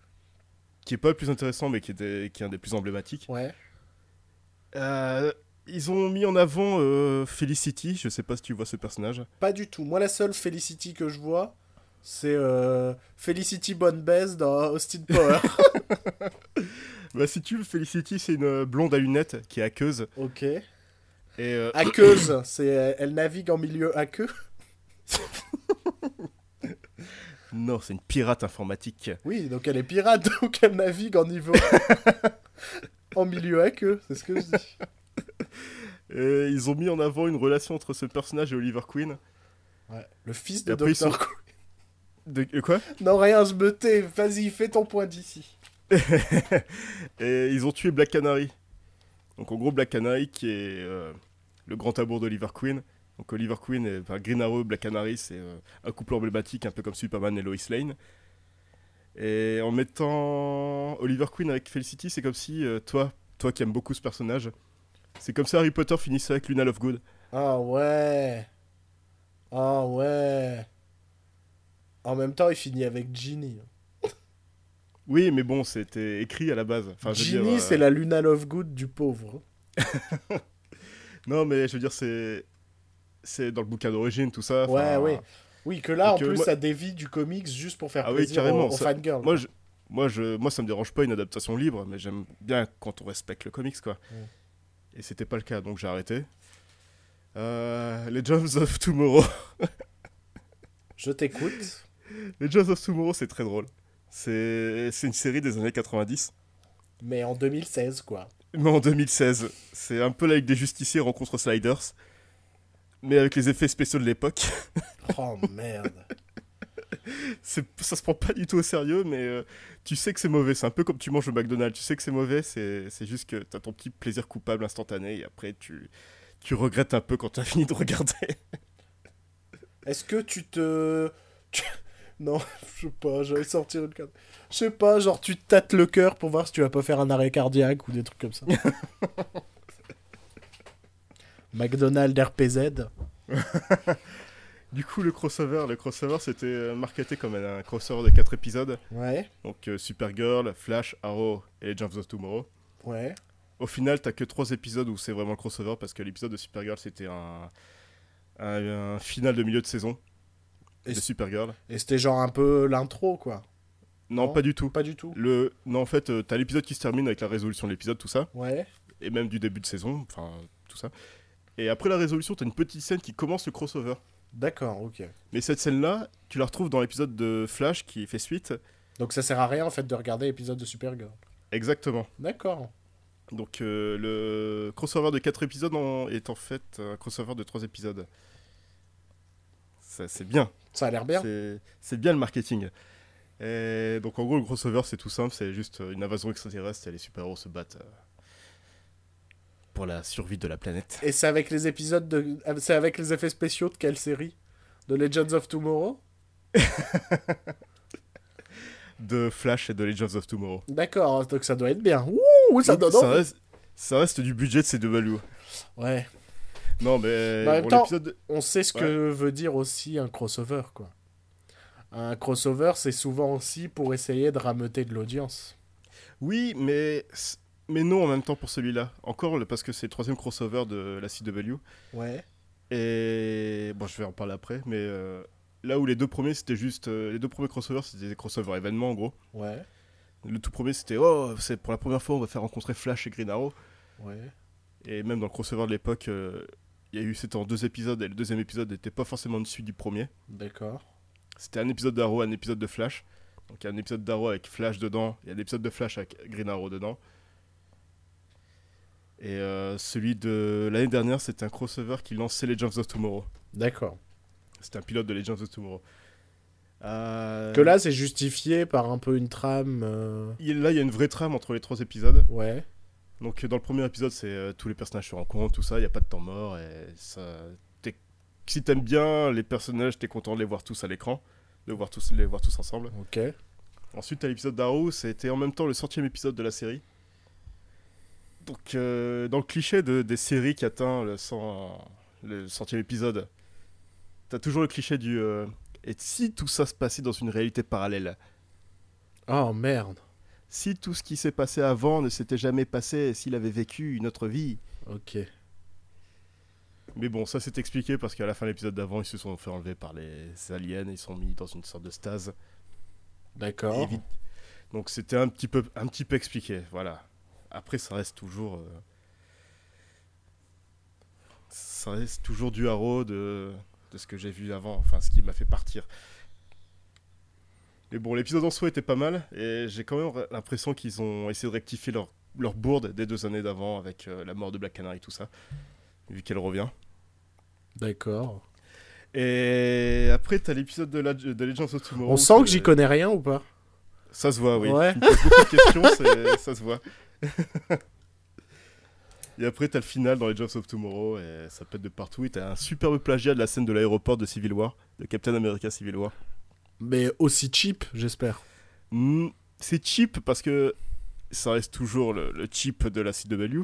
B: Qui est pas le plus intéressant, mais qui qui est un des plus emblématiques.
A: Ouais.
B: Euh, ils ont mis en avant euh, Felicity, je sais pas si tu vois ce personnage.
A: Pas du tout. Moi, la seule Felicity que je vois, c'est Felicity Bonne Baise dans Austin Power.
B: Bah si tu veux, Felicity c'est une euh, blonde à lunettes qui est hackeuse.
A: ok.
B: Et euh,
A: Hackeuse, c'est elle navigue en milieu hackeux.
B: non, c'est une pirate informatique.
A: Oui, donc elle est pirate, donc elle navigue en niveau. en milieu hackeux, c'est ce que je dis.
B: Et ils ont mis en avant une relation entre ce personnage et Oliver Queen.
A: Ouais. Le fils de Dr.
B: sont-
A: Queen.
B: De euh, quoi?
A: Non, rien, je me tais. Vas-y, fais ton point d'ici.
B: Et ils ont tué Black Canary. Donc en gros Black Canary qui est euh, le grand amour d'Oliver Queen. Donc Oliver Queen et enfin, Green Arrow, Black Canary, c'est euh, un couple emblématique, un peu comme Superman et Lois Lane. Et en mettant Oliver Queen avec Felicity, c'est comme si euh, toi, toi qui aimes beaucoup ce personnage, c'est comme si Harry Potter finissait avec Luna Lovegood.
A: Ah ouais. Ah ouais. En même temps, il finit avec Ginny.
B: Oui, mais bon, c'était écrit à la base. Enfin,
A: Ginny,
B: euh,
A: c'est la Luna Lovegood du pauvre.
B: Non, mais je veux dire, c'est c'est dans le bouquin d'origine, tout ça.
A: Ouais,
B: enfin,
A: ouais. Oui, que là, en
B: euh,
A: plus,
B: moi-
A: ça dévie du comics juste pour faire
B: Ah
A: plaisir aux, aux
B: ça-
A: fangirls.
B: Moi, je, moi, je, moi, ça me dérange pas une adaptation libre, mais j'aime bien quand on respecte le comics, quoi.
A: Mm.
B: Et c'était pas le cas, donc j'ai arrêté. Euh, les Jobs of Tomorrow.
A: Je t'écoute.
B: les Jobs of Tomorrow, c'est très drôle. C'est une série des années 90,
A: Mais en 2016, quoi.
B: mais en 2016. C'est un peu là avec des justiciers rencontrent Sliders, mais avec les effets spéciaux de l'époque.
A: Oh merde.
B: C'est- ça se prend pas du tout au sérieux, mais euh, tu sais que c'est mauvais. C'est un peu comme tu manges au McDonald's. Tu sais que c'est mauvais, c'est c'est juste que t'as ton petit plaisir coupable instantané et après tu, tu regrettes un peu quand t'as fini de regarder.
A: Est-ce que tu te. tu- Non, je sais pas, j'allais sortir une carte. Je sais pas, genre tu te tâtes le cœur pour voir si tu vas pas faire un arrêt cardiaque ou des trucs comme ça. McDonald's RPZ.
B: Du coup, le crossover, le crossover c'était euh, marketé comme un crossover de 4 épisodes.
A: Ouais,
B: Donc euh, Supergirl, Flash, Arrow et Legends of Tomorrow.
A: ouais.
B: Au final, t'as que 3 épisodes où c'est vraiment le crossover parce que l'épisode de Supergirl c'était un, un, un final de milieu de saison
A: Et
B: de Supergirl.
A: Et c'était genre un peu l'intro, quoi.
B: Non,
A: Non.
B: pas du tout.
A: Pas du tout.
B: Le... Non, en fait, euh, t'as l'épisode qui se termine avec la résolution de l'épisode, tout ça,
A: Ouais.
B: et même du début de saison, enfin tout ça. Et après la résolution, t'as une petite scène qui commence le crossover.
A: D'accord, ok.
B: Mais cette scène-là, tu la retrouves dans l'épisode de Flash qui fait suite.
A: Donc ça sert à rien en fait de regarder l'épisode de Supergirl.
B: Exactement.
A: D'accord.
B: Donc euh, le crossover de 4 épisodes en- est en fait un crossover de 3 épisodes. Ça, C'est bien.
A: Ça a l'air bien.
B: C'est- bien le marketing. Et donc en gros, le crossover, c'est tout simple. C'est juste une invasion extraterrestre et les super-héros se battent euh, pour la survie de la planète.
A: Et c'est avec les épisodes de. C'est avec les effets spéciaux de quelle série? De Legends of Tomorrow?
B: De Flash et de Legends of Tomorrow.
A: D'accord, donc ça doit être bien. Ouh, ça
B: Donc,
A: donne
B: ça,
A: envie.
B: reste, ça reste du budget de CW.
A: Ouais.
B: Non, mais
A: Bah, en même temps-. On sait ce que veut dire aussi un crossover, quoi. Un crossover, c'est souvent aussi pour essayer de rameuter de l'audience.
B: Oui, mais, mais non en même temps pour celui-là. Encore parce que c'est le troisième crossover de la CW.
A: Ouais.
B: Et bon, je vais en parler après, mais euh, là où les deux premiers c'était juste. euh, les deux premiers crossovers c'était des crossovers événements en gros.
A: Ouais.
B: Le tout premier c'était Oh, c'est pour la première fois on va faire rencontrer Flash et Green Arrow.
A: Ouais.
B: Et même dans le crossover de l'époque, euh, il y a eu. C'était en deux épisodes et le deuxième épisode n'était pas forcément dessus du premier.
A: D'accord.
B: C'était un épisode d'Arrow, un épisode de Flash. Donc il y a un épisode d'Arrow avec Flash dedans, il y a un épisode de Flash avec Green Arrow dedans. Et euh, celui de l'année dernière, c'était un crossover qui lançait Legends of Tomorrow.
A: D'accord.
B: C'était un pilote de Legends of Tomorrow. Euh,
A: Que là, c'est justifié par un peu une trame. euh,
B: là, il y a une vraie trame entre les trois épisodes.
A: Ouais.
B: Donc, dans le premier épisode, c'est euh, tous les personnages se rencontrent, tout ça, il n'y a pas de temps mort. Et ça, t'es- si t'aimes bien les personnages, t'es content de les voir tous à l'écran, de voir tous, les voir tous ensemble.
A: Ok.
B: Ensuite, t'as l'épisode d'Arrow, c'était en même temps le centième épisode de la série. Donc, euh, dans le cliché de, des séries qui atteint le, cent- le centième épisode, t'as toujours le cliché du. euh, et si tout ça se passait dans une réalité parallèle?
A: Oh merde.
B: Si tout ce qui s'est passé avant ne s'était jamais passé, s'il avait vécu une autre vie.
A: Ok.
B: Mais bon, ça c'est expliqué parce qu'à la fin de l'épisode d'avant, ils se sont fait enlever par les aliens, ils sont mis dans une sorte de stase.
A: D'accord.
B: Et vite- Donc c'était un petit peu, un petit peu expliqué, voilà. Après, ça reste toujours, euh, ça reste toujours du haro de, de ce que j'ai vu avant, enfin ce qui m'a fait partir. Mais bon, l'épisode en soi était pas mal et j'ai quand même l'impression qu'ils ont essayé de rectifier leur, leur bourde des deux années d'avant avec euh, la mort de Black Canary tout ça, vu qu'elle revient.
A: D'accord.
B: Et après, t'as l'épisode de, la, de Legends of Tomorrow.
A: On sent que j'y connais rien ou pas?
B: Ça se voit, oui.
A: Ouais.
B: Tu me poses beaucoup de questions, ça se voit. et après, t'as le final dans les Jobs of Tomorrow, et ça pète de partout. Et t'as un superbe plagiat de la scène de l'aéroport de Civil War, de Captain America Civil War.
A: Mais aussi cheap, j'espère.
B: Hmm, c'est cheap parce que ça reste toujours le, le cheap de la CW,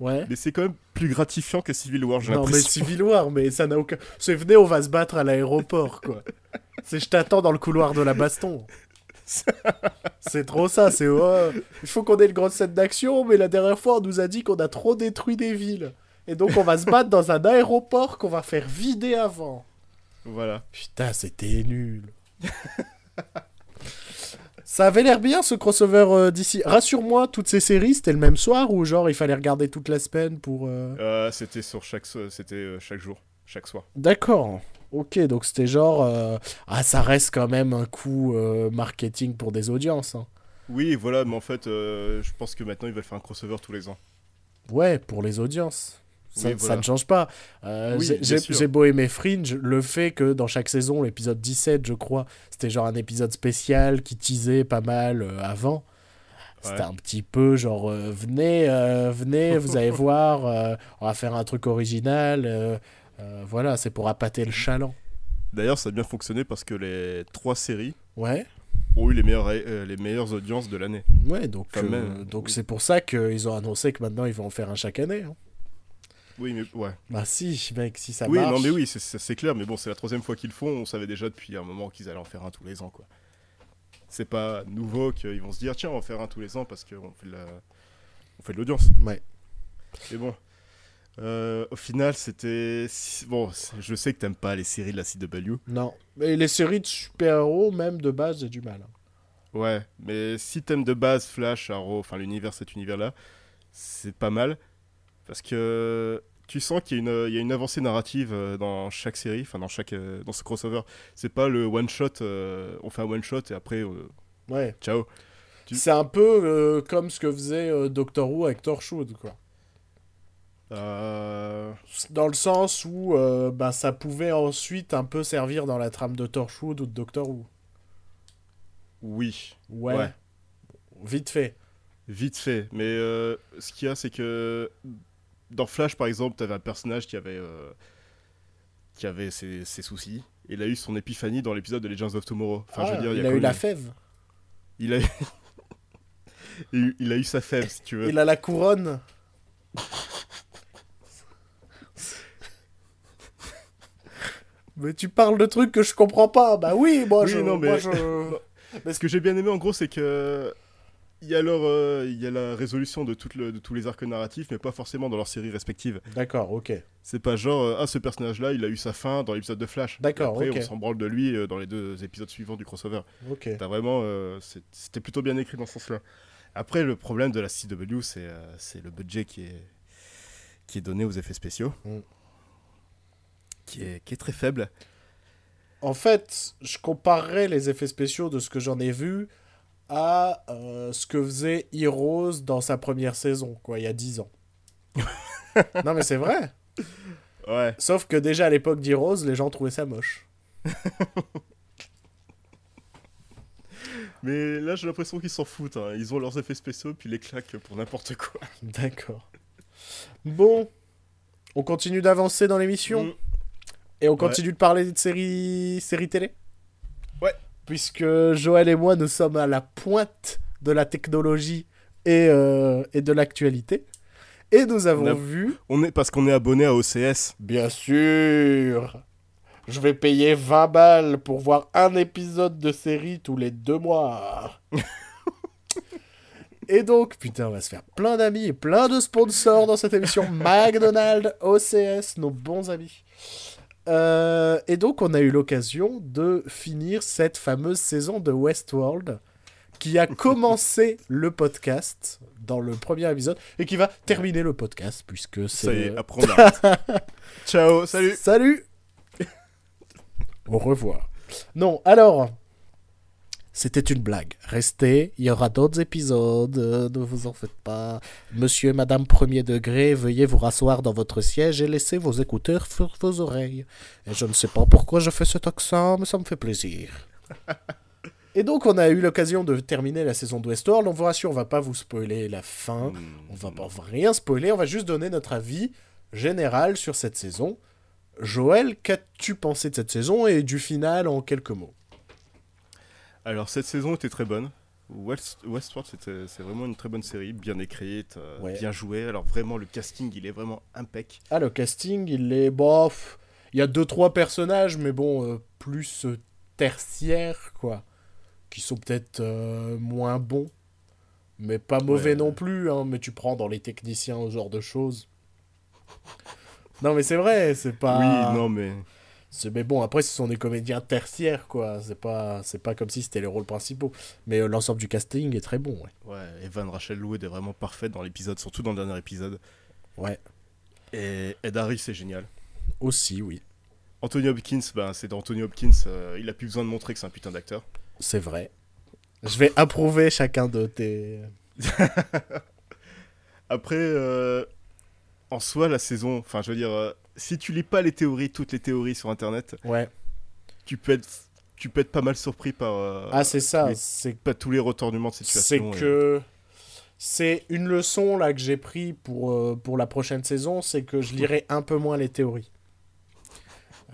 A: Ouais.
B: mais c'est quand même plus gratifiant que Civil War, j'ai
A: Non, mais. Civil War, mais ça n'a aucun. C'est venez, on va se battre à l'aéroport, quoi. C'est je t'attends dans le couloir de la baston. C'est trop ça, c'est oh, il faut qu'on ait une grande scène d'action, mais la dernière fois on nous a dit qu'on a trop détruit des villes. Et donc on va se battre dans un aéroport qu'on va faire vider avant.
B: Voilà.
A: Putain, c'était nul. Ça avait l'air bien ce crossover euh, d'ici. Rassure-moi, toutes ces séries, c'était le même soir ou genre il fallait regarder toute la semaine pour. euh,
B: Euh, c'était sur chaque, so- c'était chaque jour, chaque soir.
A: D'accord. Ok, donc c'était genre. Ah, ça reste quand même un coup marketing pour des audiences. hein.
B: Oui, voilà, mais en fait, je pense que maintenant ils veulent faire un crossover tous les ans.
A: Ouais, pour les audiences. Ça,
B: Oui,
A: ça
B: voilà.
A: ne change pas. Euh,
B: Oui,
A: j'ai- beau aimer Fringe, le fait que dans chaque saison, l'épisode 17, je crois, c'était genre un épisode spécial qui teasait pas mal euh, avant. C'était un petit peu genre, euh, venez, euh, venez, vous allez voir, euh, on va faire un truc original. voilà, c'est pour appâter le chaland.
B: D'ailleurs, ça a bien fonctionné parce que les trois séries
A: Ouais.
B: ont eu les meilleures, les meilleures audiences de l'année.
A: Ouais, donc
B: même,
A: donc
B: oui.
A: c'est pour ça qu'ils ont annoncé que maintenant ils vont en faire un chaque année. hein.
B: Oui, mais ouais.
A: Bah si, mec, si ça
B: oui,
A: marche.
B: non, mais oui, c'est- clair. Mais bon, c'est la troisième fois qu'ils le font. On savait déjà depuis un moment qu'ils allaient en faire un tous les ans, quoi. C'est pas nouveau qu'ils vont se dire tiens, on va en faire un tous les ans parce qu'on fait de la... on fait de l'audience.
A: Ouais.
B: Mais bon. Euh, au final, c'était. Bon, je sais que t'aimes pas les séries de la CW.
A: Non. Mais les séries de super-héros, même de base, j'ai du mal. hein.
B: Ouais, mais si t'aimes de base Flash, Arrow, enfin l'univers, cet univers-là, c'est pas mal. Parce que tu sens qu'il y, a une- il y a une avancée narrative euh, dans chaque série, enfin dans, chaque, euh, dans ce crossover. C'est pas le one-shot, euh, on fait un one-shot et après, euh,
A: Ouais.
B: ciao. Tu-
A: C'est un peu euh, comme ce que faisait Doctor Who avec Torchwood, quoi. Dans le sens où bah, ça pouvait ensuite un peu servir dans la trame de Torchwood ou de Doctor Who.
B: oui,
A: Ouais.
B: Ouais.
A: Vite fait.
B: vite fait. Mais euh, ce qu'il y a, c'est que dans Flash, par exemple, t'avais un personnage qui avait, euh, qui avait ses, ses soucis. Il a eu son épiphanie dans l'épisode de Legends of Tomorrow. Enfin, je
A: Ah,
B: veux dire,
A: il a eu la fève.
B: Il a... il il a eu sa fève, si tu veux.
A: Il a la couronne. Mais tu parles de trucs que je comprends pas. Bah oui, moi
B: Oui,
A: je.
B: non, mais-
A: moi, je-
B: Ce que j'ai bien aimé, en gros, c'est que... Il y, a leur, euh, il y a la résolution de, toutes le- de tous les arcs narratifs, mais pas forcément dans leurs séries respectives.
A: D'accord, ok.
B: C'est pas genre, euh, ah, ce personnage-là, il a eu sa fin dans l'épisode de Flash.
A: D'accord,
B: Et Après,
A: ok.
B: on s'en branle de lui euh, dans les deux épisodes suivants du crossover.
A: Ok.
B: T'as vraiment... euh, C'était plutôt bien écrit dans ce sens-là. Après, le problème de la CW, c'est euh, c'est le budget qui est, qui est donné aux effets spéciaux.
A: Mm.
B: Qui, est, qui est très faible.
A: En fait, je comparerais les effets spéciaux de ce que j'en ai vu à euh, ce que faisait Heroes dans sa première saison, quoi, il y a 10 ans. non, mais c'est vrai.
B: Ouais.
A: Sauf que déjà à l'époque d'Heroes, les gens trouvaient ça moche.
B: Mais là, j'ai l'impression qu'ils s'en foutent. hein. Ils ont leurs effets spéciaux, puis les claquent pour n'importe quoi.
A: D'accord. Bon, on continue d'avancer dans l'émission
B: Mm.
A: et on continue de parler de séries séries télé? Puisque Joël et moi, nous sommes à la pointe de la technologie et, euh, et de l'actualité. Et nous avons
B: On a-
A: vu,
B: On est, parce qu'on est abonné à OCS.
A: bien sûr, je vais payer 20 balles pour voir un épisode de série tous les deux mois. Et donc, putain, on va se faire plein d'amis et plein de sponsors dans cette émission. McDonald's, OCS, nos bons amis. Euh, et donc, on a eu l'occasion de finir cette fameuse saison de Westworld qui a commencé le podcast dans le premier épisode et qui va terminer le podcast puisque c'est.
B: Ça y est, après. Ciao, salut.
A: Salut Au revoir. Non, alors, c'était une blague. Restez, il y aura d'autres épisodes, euh, ne vous en faites pas. Monsieur et Madame premier degré, veuillez vous rasseoir dans votre siège et laisser vos écouteurs sur vos oreilles. Et je ne sais pas pourquoi je fais cet accent, mais ça me fait plaisir. Et donc, on a eu l'occasion de terminer la saison de Westworld. On vous rassure, on va pas vous spoiler la fin. On va pas on va rien spoiler, on va juste donner notre avis général sur cette saison. Joël, qu'as-tu pensé de cette saison et du final en quelques mots?
B: Alors, cette saison était très bonne. West, Westworld, c'était- c'est vraiment une très bonne série, bien écrite, euh,
A: Ouais.
B: bien jouée. Alors, vraiment, le casting, il est vraiment impec.
A: Ah, le casting, il est bof. Il y a deux, trois personnages, mais bon, euh, plus euh, tertiaires, quoi. Qui sont peut-être euh, moins bons. Mais pas mauvais
B: Ouais.
A: non plus, hein. Mais tu prends dans les techniciens, ce genre de choses. Non, mais c'est vrai, c'est pas.
B: Oui, non, mais.
A: Mais bon, après, ce sont des comédiens tertiaires, quoi. C'est pas, c'est pas comme si c'était les rôles principaux. Mais euh, l'ensemble du casting est très bon, ouais.
B: Ouais, Evan Rachel Wood est vraiment parfaite dans l'épisode, surtout dans le dernier épisode.
A: Ouais,
B: Et Ed Harris, c'est génial.
A: aussi, oui. Anthony
B: Hopkins, ben, c'est d'Anthony Hopkins, euh, il a plus besoin de montrer que c'est un putain d'acteur.
A: C'est vrai. Je vais approuver chacun de tes.
B: Après, euh, en soi, la saison, enfin, je veux dire, si tu lis pas les théories, toutes les théories sur internet,
A: Ouais.
B: tu peux être, tu peux être pas mal surpris par euh,
A: Ah, c'est ça. C'est
B: pas tous les retournements de
A: c'est
B: situation. et-
A: que. C'est une leçon là que j'ai pris pour, euh, pour la prochaine saison, c'est que je lirai un peu moins les théories.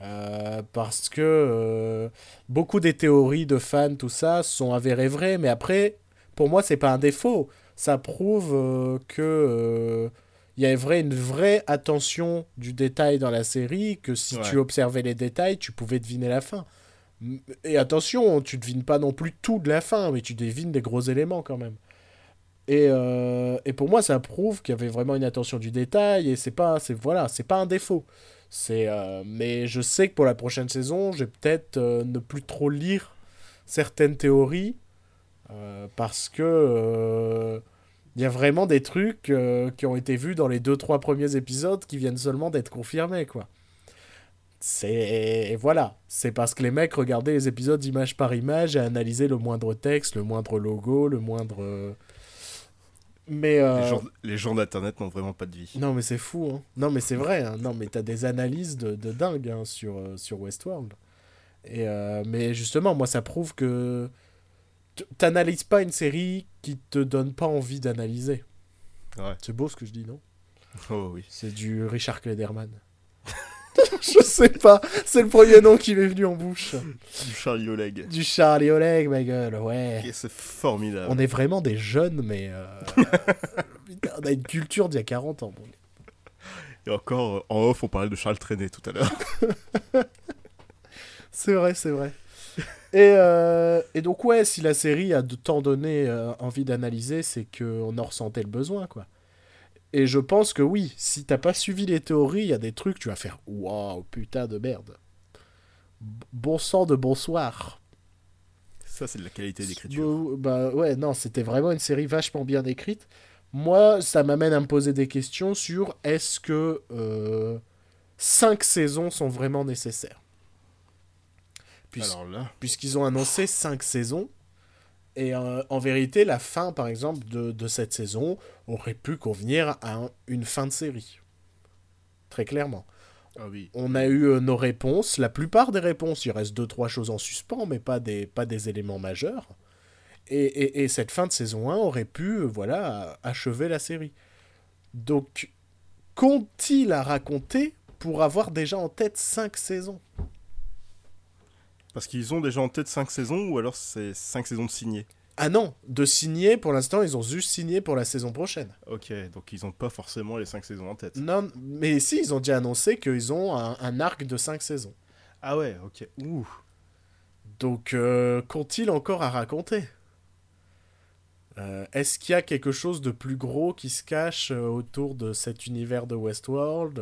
A: Euh, parce que euh, beaucoup des théories de fans, tout ça, sont avérées vraies, mais après, pour moi, c'est pas un défaut. Ça prouve euh, que il y avait une vraie attention du détail dans la série, que si
B: Ouais.
A: tu observais les détails, tu pouvais deviner la fin. Et attention, tu devines pas non plus tout de la fin, mais tu devines des gros éléments quand même. Et, euh, et pour moi, ça prouve qu'il y avait vraiment une attention du détail, et c'est pas, c'est voilà, c'est pas un défaut. C'est, euh, mais je sais que pour la prochaine saison, je vais peut-être euh, ne plus trop lire certaines théories, parce que il y a vraiment des trucs euh, qui ont été vus dans les deux trois premiers épisodes qui viennent seulement d'être confirmés quoi. C'est et voilà, c'est parce que les mecs regardaient les épisodes image par image et analysaient le moindre texte, le moindre logo, le moindre mais euh,
B: Les gens, les gens d'internet n'ont vraiment pas de vie.
A: non mais c'est fou hein. Non mais c'est vrai hein. Non mais t'as des analyses de, de dingue hein, sur, euh, sur Westworld. Et mais justement moi ça prouve que t'analyses pas une série qui te donne pas envie d'analyser.
B: Ouais.
A: C'est beau ce que je dis non?
B: Oh oui.
A: C'est du Richard Klederman. je sais pas, c'est le premier nom qui m'est venu en bouche.
B: Du Charlie Oleg.
A: Du Charlie Oleg ma gueule, ouais.
B: C'est formidable.
A: On est vraiment des jeunes mais euh, putain, on a une culture d'il y a 40 ans. bon.
B: Et encore, euh, en off, on parlait de Charles Trenet tout à l'heure.
A: C'est vrai, c'est vrai. Et, euh, et donc, ouais, si la série a de tant donné euh, envie d'analyser, c'est qu'on en ressentait le besoin, quoi. Et je pense que oui, si t'as pas suivi les théories, il y a des trucs, tu vas faire Waouh, putain de merde. Bon sang de bonsoir.
B: Ça, c'est de la qualité d'écriture.
A: Bah, bah ouais, non, c'était vraiment une série vachement bien écrite. Moi, ça m'amène à me poser des questions sur est-ce que euh, cinq saisons sont vraiment nécessaires? Puisqu'ils ont annoncé 5 saisons. Et euh, en vérité, la fin, par exemple, de, de cette saison aurait pu convenir à un- une fin de série. Très clairement.
B: ah oui.
A: On a eu euh, nos réponses. La plupart des réponses, il reste deux trois choses en suspens, mais pas des, pas des éléments majeurs. Et, et- et cette fin de saison 1 aurait pu, euh, voilà, achever la série. Donc, qu'ont-ils à raconter pour avoir déjà en tête 5 saisons?
B: Parce qu'ils ont déjà en tête 5 saisons ou alors c'est 5 saisons de signées
A: Ah non, de signer, pour l'instant, ils ont juste signé pour la saison prochaine.
B: Ok, donc ils ont pas forcément les 5 saisons en tête.
A: Non, mais si, ils ont déjà annoncé qu'ils ont un, un arc de 5 saisons.
B: Ah ouais, ok. Ouh.
A: Donc, euh, qu'ont-ils encore à raconter? Euh, Est-ce qu'il y a quelque chose de plus gros qui se cache euh, autour de cet univers de Westworld?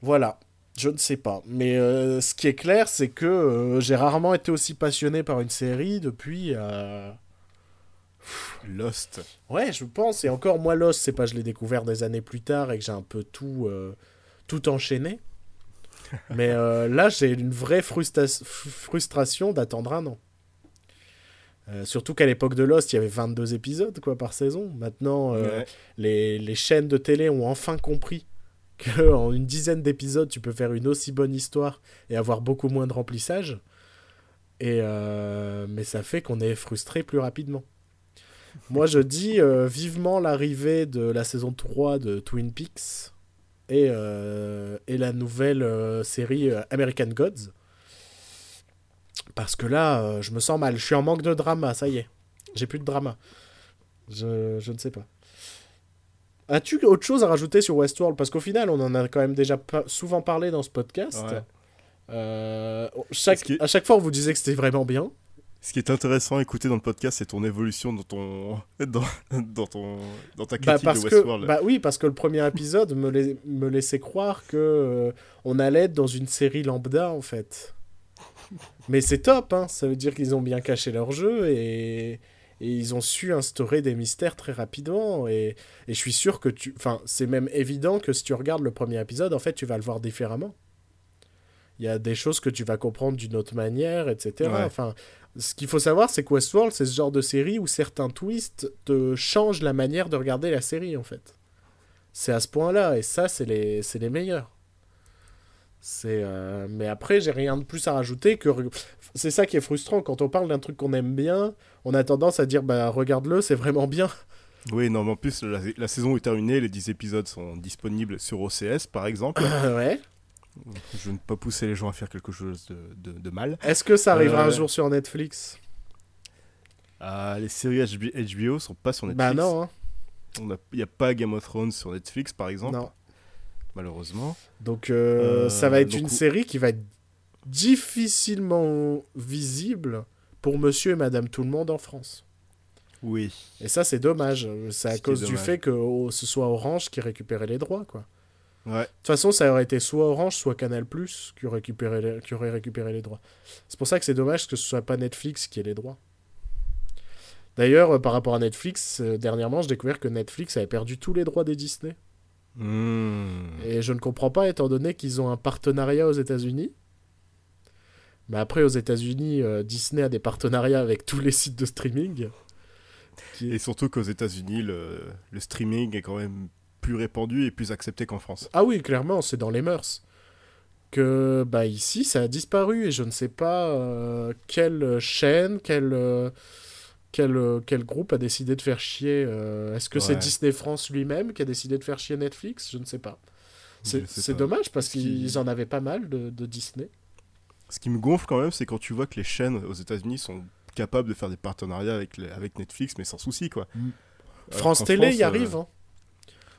A: Voilà, je ne sais pas. Mais euh, ce qui est clair, c'est que euh, j'ai rarement été aussi passionné par une série depuis... euh,
B: Lost.
A: Ouais, je pense. Et encore, moi, Lost, c'est pas je l'ai découvert des années plus tard et que j'ai un peu tout, tout enchaîné. Mais là, j'ai une vraie frustra- frustration d'attendre un an. Euh, surtout qu'à l'époque de Lost, il y avait 22 épisodes quoi, par saison. Maintenant, euh,
B: Ouais.
A: les, les chaînes de télé ont enfin compris qu'en une dizaine d'épisodes, tu peux faire une aussi bonne histoire et avoir beaucoup moins de remplissage. Et euh, mais ça fait qu'on est frustré plus rapidement. Moi, je dis euh, vivement l'arrivée de la saison 3 de Twin Peaks et, euh, et la nouvelle série American Gods. Parce que là, je me sens mal. Je suis en manque de drama, ça y est. J'ai plus de drama. Je, je ne sais pas. As-tu autre chose à rajouter sur Westworld? Parce qu'au final, on en a quand même déjà souvent parlé dans ce podcast.
B: Ouais.
A: Euh, chaque,
B: Ce qui est-
A: À chaque fois, on vous disait que c'était vraiment bien.
B: Ce qui est intéressant à écouter dans le podcast, c'est ton évolution dans ton, dans, dans ton, dans ta
A: Bah,
B: critique
A: parce
B: de
A: que,
B: Westworld.
A: bah oui, parce que le premier épisode me laissait croire que euh, on allait être dans une série lambda en fait. Mais c'est top, hein. ça veut dire qu'ils ont bien caché leur jeu et, et ils ont su instaurer des mystères très rapidement. Et, et je suis sûr que tu. Enfin, c'est même évident que si tu regardes le premier épisode, en fait, tu vas le voir différemment. Il y a des choses que tu vas comprendre d'une autre manière, etc.
B: Ouais.
A: Enfin, ce qu'il faut savoir, c'est que Westworld, c'est ce genre de série où certains twists te changent la manière de regarder la série, en fait. C'est à ce point-là, et ça, c'est les, c'est les meilleurs. C'est, euh, Mais après, j'ai rien de plus à rajouter que. C'est ça qui est frustrant, quand on parle d'un truc qu'on aime bien, on a tendance à dire, bah regarde-le, c'est vraiment bien.
B: Oui, non, mais en plus, la, la saison est terminée, les 10 épisodes sont disponibles sur OCS, par exemple.
A: ouais.
B: Je ne veux pas pousser les gens à faire quelque chose de, de, de mal.
A: Est-ce que ça arrivera
B: Euh,
A: un jour sur Netflix?
B: Ah, les séries HB HBO sont pas sur Netflix.
A: Bah non, hein.
B: Il n'y a pas Game of Thrones sur Netflix, par exemple,
A: Non.
B: Malheureusement.
A: Donc euh,
B: Euh,
A: ça va être
B: donc-
A: une série qui va être difficilement visible pour monsieur et madame tout le monde en France.
B: Oui.
A: Et ça, c'est dommage. C'est à
B: Ce
A: cause du fait que oh, ce soit Orange qui récupérait les droits, quoi.
B: Ouais.
A: De toute façon, ça aurait été soit Orange, soit Canal+, qui, les, qui aurait récupéré les droits. C'est pour ça que c'est dommage que ce soit pas Netflix qui ait les droits. D'ailleurs, euh, par rapport à Netflix, euh, dernièrement, j'ai découvert que Netflix avait perdu tous les droits des Disney.
B: Hmm.
A: Et je ne comprends pas, étant donné qu'ils ont un partenariat aux États-Unis. Mais après, aux États-Unis, euh, Disney a des partenariats avec tous les sites de streaming. Qui-
B: Et surtout qu'aux États-Unis, le, le streaming est quand même plus répandu et plus accepté qu'en France.
A: Ah oui, clairement, c'est dans les mœurs. Que bah ici, ça a disparu et je ne sais pas euh, quelle chaîne, quel, euh, quel, euh, quel groupe a décidé de faire chier. euh, Est-ce que c'est. Disney France lui-même qui a décidé de faire chier Netflix? Je ne sais pas. C'est dommage parce
B: Ce qui-
A: qu'ils en avaient pas mal de, de Disney.
B: Ce qui me gonfle quand même, c'est quand tu vois que les chaînes aux États-Unis sont capables de faire des partenariats avec, les- avec Netflix, mais sans souci, quoi.
A: Mm. France Télé
B: France,
A: y
B: euh,
A: arrive. hein.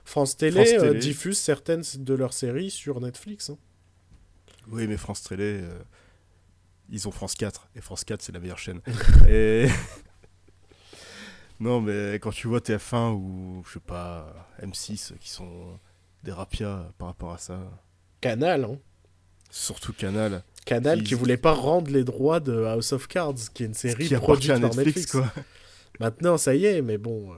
A: France Télé,
B: France
A: euh,
B: Télé.
A: diffuse certaines de leurs séries sur Netflix. hein.
B: Oui, mais France Télé, euh, ils ont France 4, et France 4, c'est la meilleure chaîne. et... non, mais quand tu vois TF1 ou, je sais pas, M6, qui sont des rapias par rapport à ça,
A: Canal, hein.
B: surtout Canal,
A: Canal
B: Qui-
A: qui voulait pas rendre les droits de House of Cards, qui est une série
B: qui
A: produite par
B: Netflix,
A: Netflix.
B: quoi.
A: Maintenant, ça y est, mais bon, euh,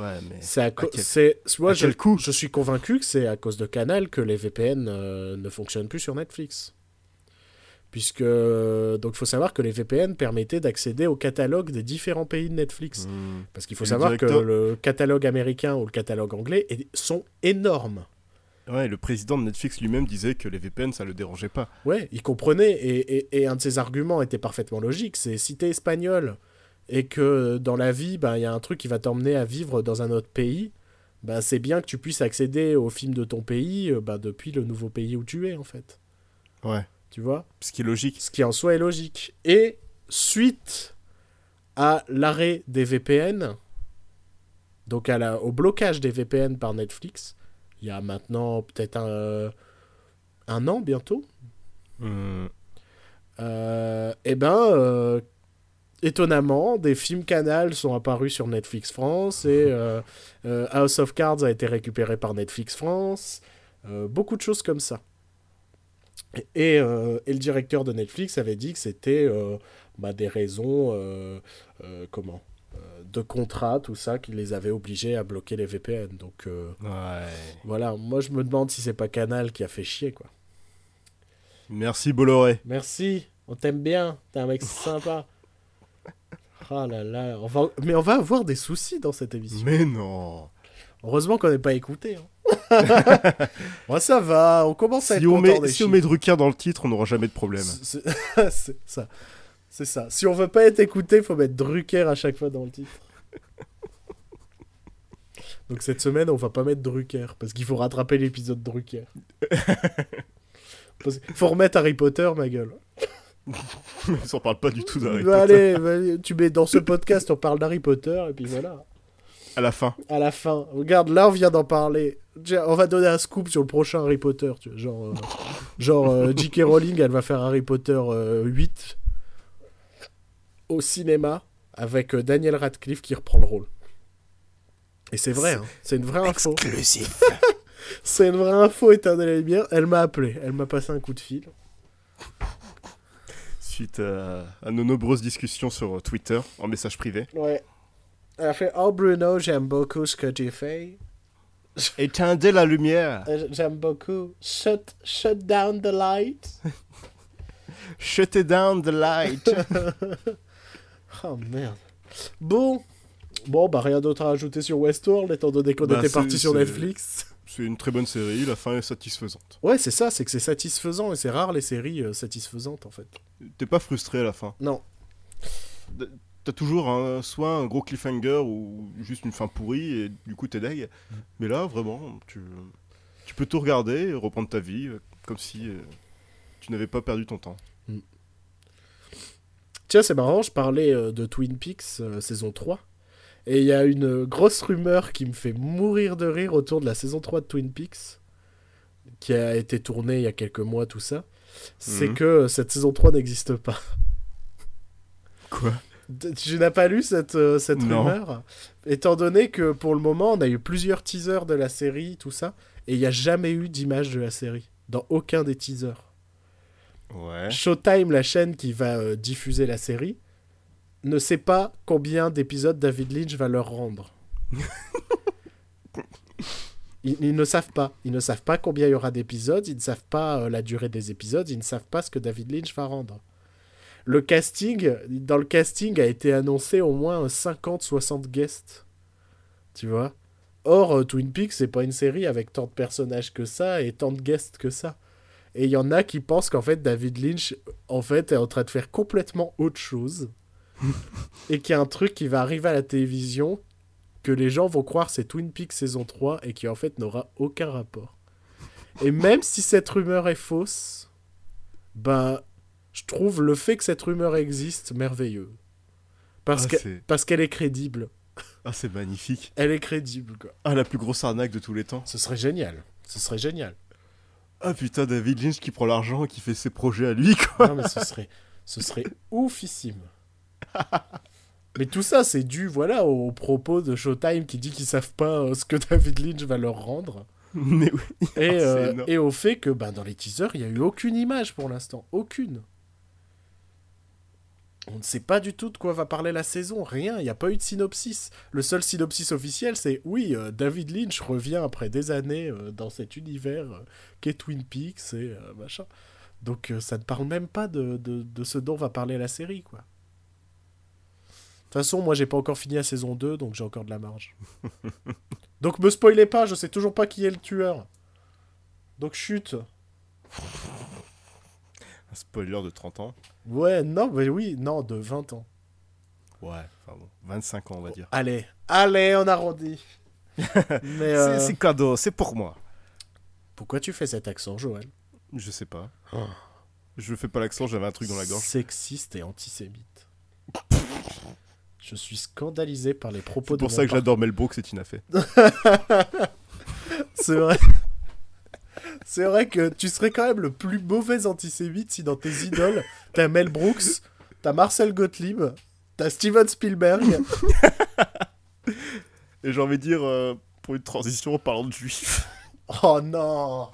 B: Ouais, mais...
A: c'est à co-
B: quel-
A: c'est moi
B: à
A: je,
B: quel coût
A: je suis convaincu que c'est à cause de Canal que les VPN euh, ne fonctionnent plus sur Netflix. Puisque donc faut savoir que les VPN permettaient d'accéder au catalogue des différents pays de Netflix.
B: Hmm.
A: Parce qu'il faut
B: Et
A: savoir
B: directeur-
A: que le catalogue américain ou le catalogue anglais sont énormes.
B: Ouais, le président de Netflix lui-même disait que les VPN, ça le dérangeait pas.
A: Ouais, il comprenait, et, et- et un de ses arguments était parfaitement logique, c'est si t'es espagnol, et que dans la vie, ben, il y a un truc qui va t'emmener à vivre dans un autre pays, ben, c'est bien que tu puisses accéder aux films de ton pays euh, ben, depuis le nouveau pays où tu es, en fait.
B: Ouais.
A: Tu vois?
B: Ce qui est logique.
A: Ce qui en soi est logique. Et suite à l'arrêt des VPN, donc à la, au blocage des VPN par Netflix, il y a maintenant peut-être un, un an bientôt,
B: Hmm.
A: euh, eh ben, euh, étonnamment, des films Canal sont apparus sur Netflix France et euh, euh, House of Cards a été récupéré par Netflix France. euh, beaucoup de choses comme ça. Et, et, euh, et le directeur de Netflix avait dit que c'était euh, bah, des raisons, euh, euh, comment, euh, de contrat, tout ça, qui les avait obligés à bloquer les VPN. Donc euh,
B: Ouais.
A: voilà, moi je me demande si c'est pas Canal qui a fait chier, quoi.
B: Merci Bolloré.
A: Merci, on t'aime bien, t'es un mec sympa. Oh là là, on va... mais on va avoir des soucis dans cette émission.
B: Mais non.
A: Heureusement qu'on n'est pas écouté. hein. Moi ça va, on commence à être
B: Si on, met,
A: des
B: si on met Drucker dans le titre, on n'aura jamais de problème.
A: C'est ça. C'est ça. Si on veut pas être écouté, faut mettre Drucker à chaque fois dans le titre. Donc cette semaine, on va pas mettre Drucker parce qu'il faut rattraper l'épisode Drucker. Parce- Faut remettre Harry Potter, ma gueule.
B: Mais on parle pas du tout d'Harry
A: Bah,
B: Potter.
A: allez, tu mets dans ce podcast, on parle d'Harry Potter et puis voilà.
B: À la fin.
A: À la fin, regarde, là on vient d'en parler. On va donner un scoop sur le prochain Harry Potter. Tu vois, genre, euh, genre euh, J.K. Rowling, elle va faire Harry Potter euh, 8 au cinéma avec euh, Daniel Radcliffe qui reprend le rôle. Et c'est vrai, hein, c'est une vraie info.
B: Exclusif.
A: C'est une vraie info, éteindre les lumières. Elle m'a appelé, elle m'a passé un coup de fil.
B: Suite à, à nos nombreuses discussions sur Twitter, en message privé.
A: Ouais. Elle a fait Oh Bruno, j'aime beaucoup ce que tu fais.
B: Éteindez la lumière.
A: Euh, J'aime beaucoup. Shut, shut down the light.
B: Shut down the light.
A: Oh merde. Bon. Bon, bah rien d'autre à ajouter sur Westworld, étant donné qu'on
B: Bah,
A: était parti sur Netflix.
B: C'est une très bonne série, la fin est satisfaisante.
A: Ouais, c'est ça, c'est que c'est satisfaisant, et c'est rare les séries euh, satisfaisantes, en fait.
B: T'es pas frustré à la fin?
A: Non.
B: T'as toujours un, soit un gros cliffhanger ou juste une fin pourrie et du coup t'es deg. Mais là, vraiment, tu, tu peux tout regarder reprendre ta vie comme si euh, tu n'avais pas perdu ton temps.
A: Tiens, c'est marrant, je parlais euh, de Twin Peaks euh, saison 3. Et il y a une grosse rumeur qui me fait mourir de rire autour de la saison 3 de Twin Peaks, qui a été tournée il y a quelques mois, tout ça. C'est
B: Mhm.
A: que cette saison 3 n'existe pas.
B: Quoi?
A: Tu n'as pas lu cette, euh, cette
B: Non.
A: rumeur? Étant donné que pour le moment, on a eu plusieurs teasers de la série, tout ça, et il n'y a jamais eu d'image de la série, dans aucun des teasers.
B: Ouais.
A: Showtime, la chaîne qui va euh, diffuser la série, ne sait pas combien d'épisodes David Lynch va leur rendre. ils, ils ne savent pas. Ils ne savent pas combien il y aura d'épisodes, ils ne savent pas euh, la durée des épisodes, ils ne savent pas ce que David Lynch va rendre. Le casting, dans le casting a été annoncé au moins 50-60 guests. Tu vois? Or, euh, Twin Peaks, c'est pas une série avec tant de personnages que ça et tant de guests que ça. Et il y en a qui pensent qu'en fait, David Lynch, en fait, est en train de faire complètement autre chose. et qu'il y a un truc qui va arriver à la télévision que les gens vont croire c'est Twin Peaks saison 3 et qui en fait n'aura aucun rapport. Et même si cette rumeur est fausse, ben, je trouve le fait que cette rumeur existe merveilleux. Parce
B: Ah,
A: parce qu'elle est crédible.
B: Ah, c'est magnifique.
A: Elle est crédible, quoi.
B: Ah, la plus grosse arnaque de tous les temps.
A: Ce serait génial. Ce serait génial.
B: Ah putain, David Lynch qui prend l'argent et qui fait ses projets à lui, quoi.
A: Non, mais ce serait, ce serait oufissime. Mais tout ça, c'est dû, voilà, aux propos de Showtime qui dit qu'ils savent pas euh, ce que David Lynch va leur rendre.
B: Mais oui.
A: Et,
B: Ah, c'est
A: euh, et au fait que bah, dans les teasers, il n'y a eu aucune image pour l'instant. Aucune. On ne sait pas du tout de quoi va parler la saison. Rien. Il n'y a pas eu de synopsis. Le seul synopsis officiel, c'est oui, euh, David Lynch revient après des années euh, dans cet univers euh, qu'est Twin Peaks et euh, machin. Donc ça ne parle même pas de, de, de ce dont va parler la série, quoi. De toute façon, moi, j'ai pas encore fini la saison 2, donc j'ai encore de la marge. donc me spoilez pas, je sais toujours pas qui est le tueur. Donc chute.
B: Un spoiler de 30 ans.
A: Ouais, non, mais oui, non, de 20 ans.
B: Ouais, enfin bon, 25 ans, on va dire.
A: Allez, allez, on arrondit. euh,
B: C'est c'est cadeau, c'est pour moi.
A: pourquoi tu fais cet accent, Joël?
B: Je sais pas.
A: Oh.
B: Je fais pas l'accent, j'avais un truc dans la gorge.
A: Sexiste et antisémite. Je suis scandalisé par les propos
B: C'est
A: de
B: pour
A: mon
B: ça que j'adore Mel Brooks et Tina Fey.
A: C'est vrai. C'est vrai que tu serais quand même le plus mauvais antisémite si dans tes idoles, t'as Mel Brooks, t'as Marcel Gottlieb, t'as Steven Spielberg.
B: Et j'ai envie de dire, euh, pour une transition en parlant de juifs.
A: Oh non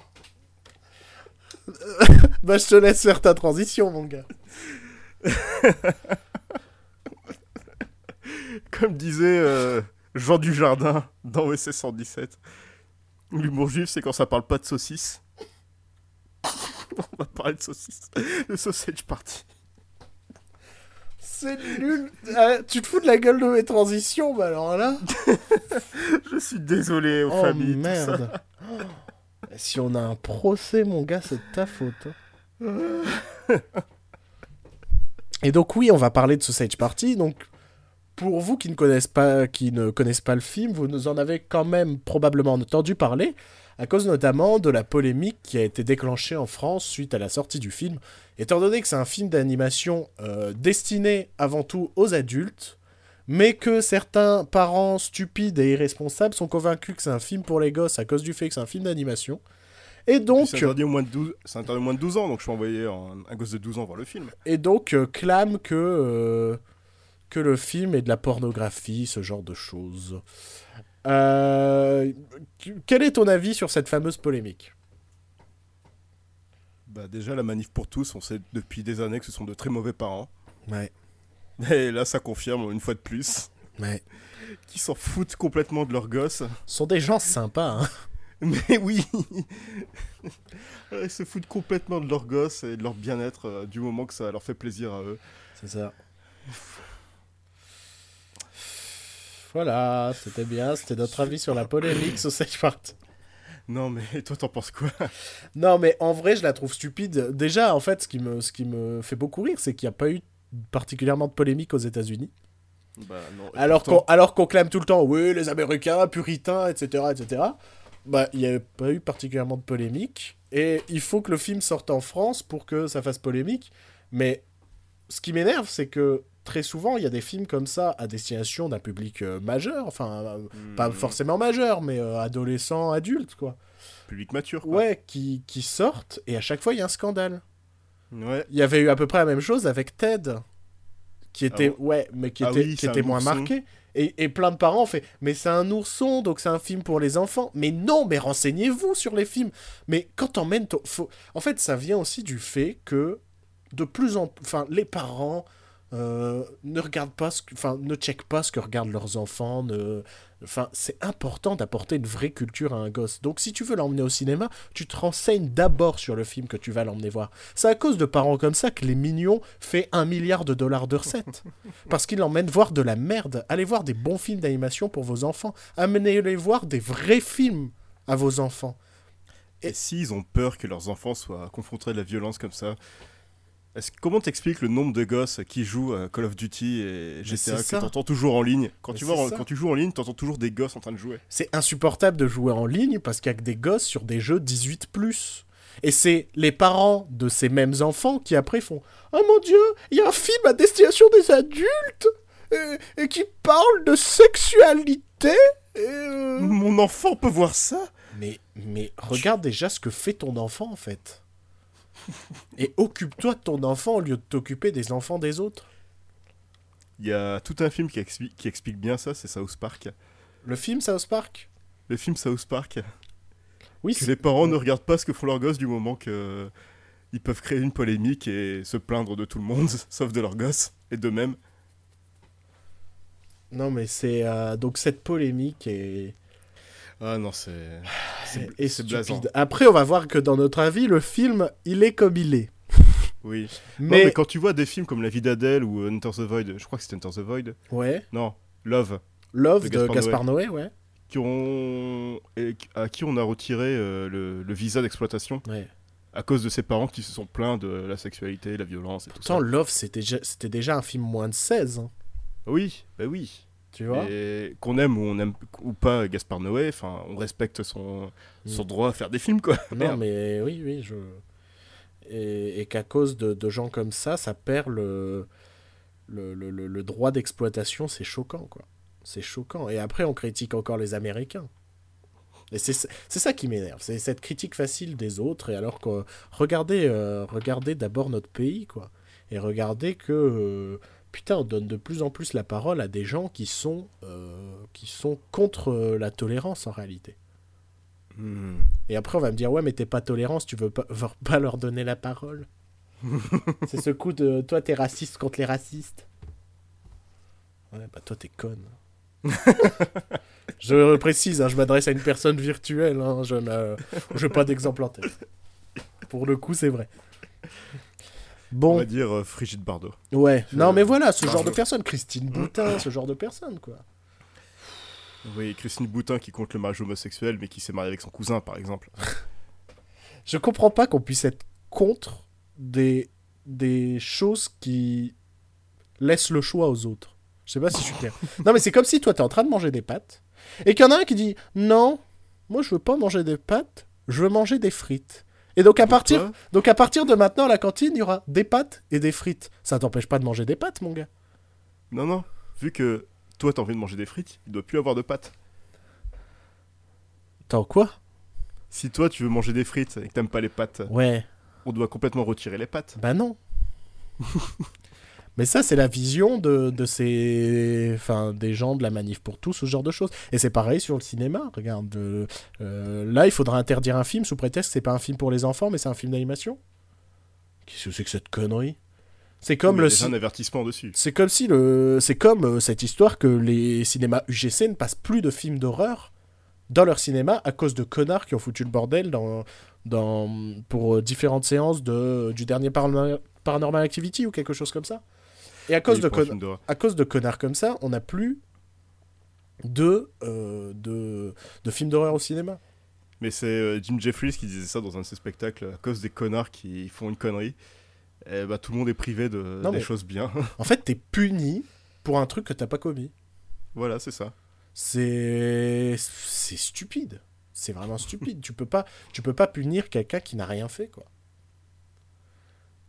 A: Bah je te laisse faire ta transition mon gars.
B: Comme disait euh, Jean Dujardin dans OSS 117, l'humour juif, c'est quand ça parle pas de saucisses. On va parler de saucisses. Le sausage party.
A: C'est nul Ah, Tu te fous de la gueule de mes transitions bah alors là
B: Je suis désolé aux
A: Oh
B: familles. tout ça.
A: merde. Si on a un procès mon gars c'est de ta faute. hein. Et donc oui, on va parler de Sausage Party. Donc pour vous qui ne connaissent pas, qui ne connaissent pas le film, vous nous en avez quand même probablement entendu parler, à cause notamment de la polémique qui a été déclenchée en France suite à la sortie du film. Étant donné que c'est un film d'animation euh, destiné avant tout aux adultes, mais que certains parents stupides et irresponsables sont convaincus que c'est un film pour les gosses à cause du fait que c'est un film d'animation. Et donc,
B: C'est interdit, au moins de 12... c'est interdit au moins de 12 ans, donc je peux envoyer un, un gosse de 12 ans voir le film.
A: et donc euh, clame que, euh, que le film est de la pornographie, ce genre de choses. Euh, quel est ton avis sur cette fameuse polémique?
B: Bah déjà, la manif pour tous, on sait depuis des années que ce sont de très mauvais parents.
A: Ouais,
B: Et là, ça confirme une fois de plus
A: ouais.
B: qu'ils s'en foutent complètement de leur gosse.
A: Ce sont des gens sympas, hein.
B: Mais oui Ils se foutent complètement de leur gosse et de leur bien-être euh, du moment que ça leur fait plaisir à eux.
A: C'est ça. Voilà, c'était bien, c'était notre avis sur la polémique Sausage Party.
B: Non mais toi t'en penses quoi?
A: Non, mais en vrai, je la trouve stupide. Déjà, en fait, ce qui me, ce qui me fait beaucoup rire, c'est qu'il n'y a pas eu particulièrement de polémique aux États-Unis.
B: Bah non. et
A: Alors qu'on
B: pourtant-
A: alors qu'on clame tout le temps, oui, les Américains, puritains, etc., etc. Bah, il n'y a pas eu particulièrement de polémique. Et il faut que le film sorte en France pour que ça fasse polémique. Mais ce qui m'énerve, c'est que très souvent, il y a des films comme ça à destination d'un public euh, majeur, enfin, euh, pas
B: Hmm,
A: forcément majeur, mais euh, adolescent, adulte, quoi.
B: Public mature. quoi.
A: Ouais, qui, qui sortent, et à chaque fois, il y a un scandale.
B: Ouais.
A: Il y avait eu à peu près la même chose avec Ted, qui était,
B: bon
A: ouais, mais qui
B: Ah
A: était,
B: oui,
A: qui était moins
B: ourson.
A: marqué. Et, et plein de parents ont fait, mais c'est un ourson, donc c'est un film pour les enfants. Mais non, mais renseignez-vous sur les films. Mais quand t'emmènes. Faut... En fait, ça vient aussi du fait que de plus en Enfin, les parents euh, ne regardent pas ce que... Enfin, ne checkent pas ce que regardent leurs enfants. Ne... Enfin, c'est important d'apporter une vraie culture à un gosse. Donc, si tu veux l'emmener au cinéma, tu te renseignes d'abord sur le film que tu vas l'emmener voir. C'est à cause de parents comme ça que Les Mignons fait un milliard de dollars de recettes. Parce qu'ils l'emmènent voir de la merde. Allez voir des bons films d'animation pour vos enfants. Amenez-les voir des vrais films à vos enfants.
B: Et s'ils ont peur que leurs enfants soient confrontés à de la violence comme ça, comment t'expliques le nombre de gosses qui jouent à Call of Duty et GTA que t'entends toujours en ligne Quand
A: Mais
B: tu, vois, quand joues en ligne, t'entends toujours des gosses en train de jouer.
A: C'est insupportable de jouer en ligne parce qu'il y a que des gosses sur des jeux 18+. Et c'est les parents de ces mêmes enfants qui après font « Oh mon dieu, il y a un film à destination des adultes et, et qui parle de sexualité euh,
B: Mon enfant peut voir ça
A: Mais, mais regarde déjà ce que fait ton enfant en fait. Et occupe-toi de ton enfant au lieu de t'occuper des enfants des autres.
B: Il y a tout un film qui, expli- qui explique bien ça, c'est South Park.
A: Le film South Park?
B: Le film South Park,
A: Oui,
B: que les parents ne regardent pas ce que font leurs gosses du moment que ils peuvent créer une polémique et se plaindre de tout le monde, sauf de leurs gosses, et d'eux-mêmes.
A: Non mais c'est... euh, donc cette polémique est...
B: Ah non, c'est... C'est
A: est
B: c'est blasant.
A: Après on va voir que dans notre avis, le film, il est comme il est.
B: Oui. Non,
A: Mais...
B: quand tu vois des films comme La vie d'Adèle ou Enter the Void, je crois que c'était Enter the Void.
A: Ouais.
B: Non, Love,
A: Love
B: De
A: de,
B: Gaspard
A: Noé, ouais.
B: qui ont... et à qui on a retiré euh, le, le visa d'exploitation
A: ouais.
B: à cause de ses parents qui se sont plaints de la sexualité, la violence et tout
A: Pourtant,
B: ça.
A: Love, c'était déjà, c'était déjà un film moins de 16, hein,
B: Oui, bah oui.
A: Tu vois.
B: Et qu'on aime ou on aime ou pas Gaspard Noé, enfin, on respecte son, son droit à faire des films, quoi.
A: Non, mais oui, oui, je... Et, et qu'à cause de, de gens comme ça, ça perd le, le, le, droit d'exploitation, c'est choquant, quoi. C'est choquant. Et après, on critique encore les Américains. Et c'est c'est ça qui m'énerve, c'est cette critique facile des autres, et alors que regardez, euh, regardez d'abord notre pays, quoi. Et regardez que, euh, putain, on donne de plus en plus la parole à des gens qui sont, euh, qui sont contre euh, la tolérance en réalité.
B: Hmm.
A: Et après, on va me dire, ouais, mais t'es pas tolérant si tu veux pas, veux pas leur donner la parole. c'est ce coup de, toi, t'es raciste contre les racistes. Ouais, bah toi, t'es conne. je le précise, hein, je m'adresse à une personne virtuelle, hein, je n'ai pas d'exemple en tête. Pour le coup, c'est vrai.
B: On
A: Bon,
B: va dire euh, Frigide Bardot.
A: ouais. Non, mais voilà, ce genre de personne. Christine Boutin, ce genre de personne, quoi.
B: Oui, Christine Boutin qui compte le mariage homosexuel, mais qui s'est mariée avec son cousin, par exemple.
A: Je comprends pas qu'on puisse être contre des, des choses qui laissent le choix aux autres. Je sais pas si je suis clair. non, mais c'est comme si toi, t'es en train de manger des pâtes et qu'il y en a un qui dit Non, moi, je veux pas manger des pâtes, je veux manger des frites. Et donc à, partir,
B: Pourquoi
A: donc, à partir de maintenant, à la cantine, il y aura des pâtes et des frites. Ça t'empêche pas de manger des pâtes, mon gars.
B: Non, non. Vu que toi, t'as envie de manger des frites, il doit plus avoir de pâtes.
A: Attends, quoi?
B: Si toi, tu veux manger des frites et que t'aimes pas les pâtes,
A: Ouais.
B: on doit complètement retirer les pâtes.
A: Bah non. Mais ça, c'est la vision de, de ces... Enfin, des gens de la manif pour tous, ce genre de choses. Et c'est pareil sur le cinéma. Regarde, euh, euh, là, il faudra interdire un film sous prétexte que c'est pas un film pour les enfants, mais c'est un film d'animation. Qu'est-ce que c'est que cette connerie? C'est comme le...
B: un avertissement dessus.
A: C'est comme si le... C'est comme euh, cette histoire que les cinémas UGC ne passent plus de films d'horreur dans leur cinéma à cause de connards qui ont foutu le bordel dans, dans, pour différentes séances de, du dernier Paranormal Activity ou quelque chose comme ça. Et à cause, de, con- à cause de connards comme ça, on n'a plus de, euh, de, de films d'horreur au cinéma.
B: Mais c'est euh, Jim Jeffries qui disait ça dans un de ses spectacles. À cause des connards qui font une connerie, eh bah, tout le monde est privé de
A: Non,
B: des
A: mais-
B: choses bien.
A: En fait, t'es puni pour un truc que t'as pas commis.
B: voilà, c'est ça.
A: C'est c'est stupide. C'est vraiment stupide. tu peux pas tu peux pas punir quelqu'un qui n'a rien fait quoi.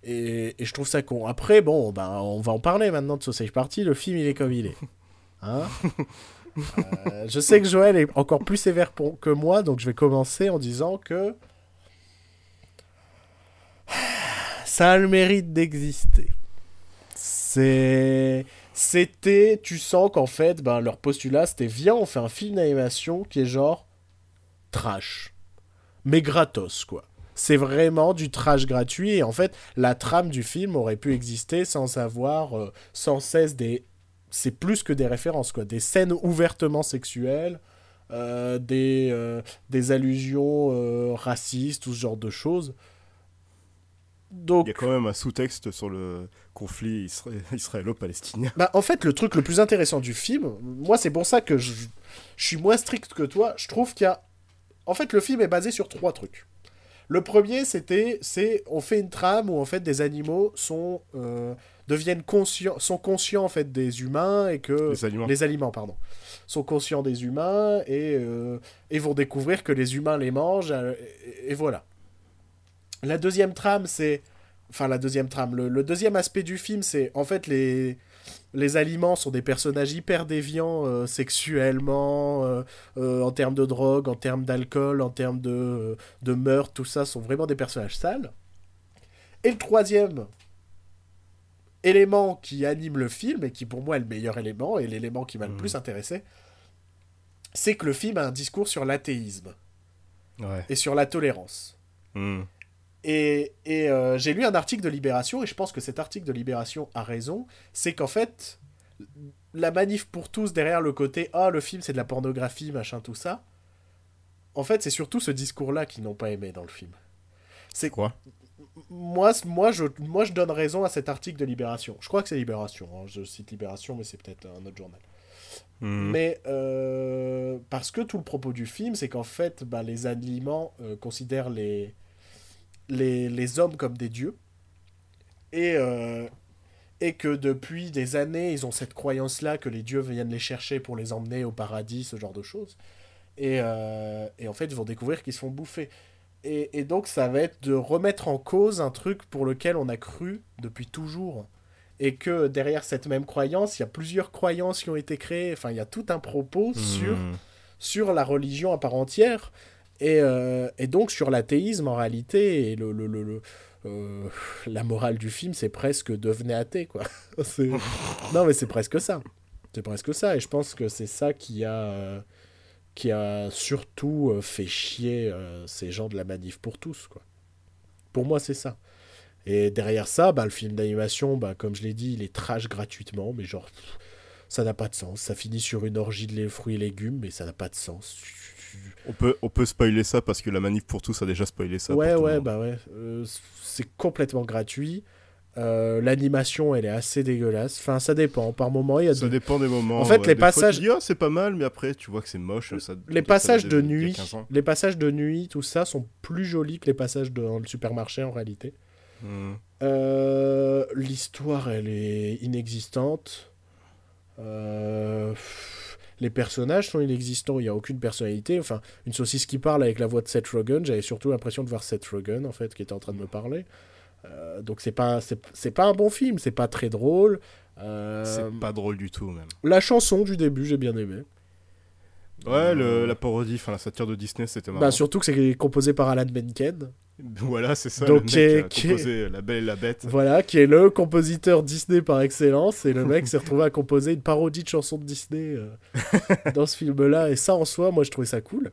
A: Et, et je trouve ça con. Après, bon, ben, on va en parler maintenant de Sausage Party. Le film, il est comme il est. Hein Euh, je sais que Joël est encore plus sévère pour- que moi, donc je vais commencer en disant que ça a le mérite d'exister. C'est c'était tu sens qu'en fait ben leur postulat c'était viens on fait un film d'animation qui est genre trash mais gratos quoi c'est vraiment du trash gratuit et en fait la trame du film aurait pu exister sans avoir euh, sans cesse des c'est plus que des références quoi des scènes ouvertement sexuelles euh, des euh, des allusions euh, racistes tout ce genre de choses donc
B: Il y a quand même un sous-texte sur le conflit isra- israélo-palestinien.
A: Bah, en fait, le truc le plus intéressant du film, moi, c'est pour ça que je, je suis moins strict que toi. Je trouve qu'il y a. En fait, le film est basé sur trois trucs. Le premier, c'était. c'est On fait une trame où, en fait, des animaux sont. euh, deviennent conscients. sont conscients, en fait, des humains et que.
B: Les aliments.
A: Les aliments, pardon. Sont conscients des humains et, euh, et vont découvrir que les humains les mangent. euh, et, et voilà. La deuxième trame, c'est. Enfin, la deuxième trame. Le, le deuxième aspect du film, c'est en fait les. Les aliments sont des personnages hyper déviants euh, sexuellement, euh, euh, en termes de drogue, en termes d'alcool, en termes de, de meurtre, tout ça sont vraiment des personnages sales. Et le troisième élément qui anime le film, et qui pour moi est le meilleur élément, et l'élément qui m'a le
B: Mhm.
A: plus intéressé, c'est que le film a un discours sur l'athéisme
B: Ouais.
A: et sur la tolérance.
B: Hmm.
A: Et, et, euh, j'ai lu un article de Libération, et je pense que cet article de Libération a raison, c'est qu'en fait, la manif pour tous derrière le côté « Ah, le film, c'est de la pornographie, machin, tout ça », en fait, c'est surtout ce discours-là qu'ils n'ont pas aimé dans le film. C'est
B: Quoi?
A: Moi, moi, je, moi, je donne raison à cet article de Libération. Je crois que c'est Libération. hein. Je cite Libération, mais c'est peut-être un autre journal.
B: Hmm.
A: Mais euh, parce que tout le propos du film, c'est qu'en fait, bah, les aliments euh, considèrent les, les, les hommes comme des dieux. Et, euh, et que depuis des années, ils ont cette croyance-là que les dieux viennent les chercher pour les emmener au paradis, ce genre de choses. Et, euh, et en fait, ils vont découvrir qu'ils se font bouffer. Et, et donc, ça va être de remettre en cause un truc pour lequel on a cru depuis toujours et que derrière cette même croyance, il y a plusieurs croyances qui ont été créées. Enfin, il y a tout un propos sur,
B: Hmm.
A: sur la religion à part entière. Et, euh, et donc sur l'athéisme en réalité. Euh, la morale du film, c'est presque devenez athée, quoi. Non, mais c'est presque ça. C'est presque ça. Et je pense que c'est ça qui a, euh, surtout fait chier ces gens de la manif pour tous, quoi. Pour moi, c'est ça. Et derrière ça, bah, le film d'animation, bah, comme je l'ai dit, il est trash gratuitement, mais genre, ça n'a pas de sens. Ça finit sur une orgie de lait- fruits et légumes, mais ça n'a pas de sens.
B: On peut, on peut spoiler ça parce que la manif pour tous a déjà spoilé ça.
A: ouais, ouais, bah ouais. Euh, c'est complètement gratuit. Euh, L'animation, elle est assez dégueulasse. Enfin, ça dépend. Par moment, il y a
B: Ça
A: de-
B: dépend des moments.
A: En fait,
B: ouais.
A: les
B: Des
A: passages-
B: ah, c'est pas mal, mais après, tu vois que c'est moche. Ça,
A: les passages de nuit,
B: 15 ans.
A: les passages de nuit, tout ça sont plus jolis que les passages de- dans le supermarché en réalité.
B: Hmm.
A: Euh, L'histoire, elle est inexistante. Euh, Les personnages sont inexistants, il n'y a aucune personnalité. Enfin, une saucisse qui parle avec la voix de Seth Rogen, j'avais surtout l'impression de voir Seth Rogen, en fait, qui était en train de me parler. Euh, donc c'est pas, c'est c'est pas un bon film, c'est pas très drôle. Euh,
B: C'est pas drôle du tout, même.
A: La chanson du début, j'ai bien aimé.
B: Ouais, le- la parodie, enfin la satire de Disney, c'était marrant.
A: Bah, surtout que c'est composé par Alan Menken.
B: Voilà, c'est ça.
A: Donc,
B: le mec
A: qui est-
B: a
A: qui est-
B: composé La Belle et la Bête.
A: Voilà, qui est le compositeur Disney par excellence. Et le mec s'est retrouvé à composer une parodie de chanson de Disney euh, dans ce film-là. Et ça, en soi, moi, je trouvais ça cool.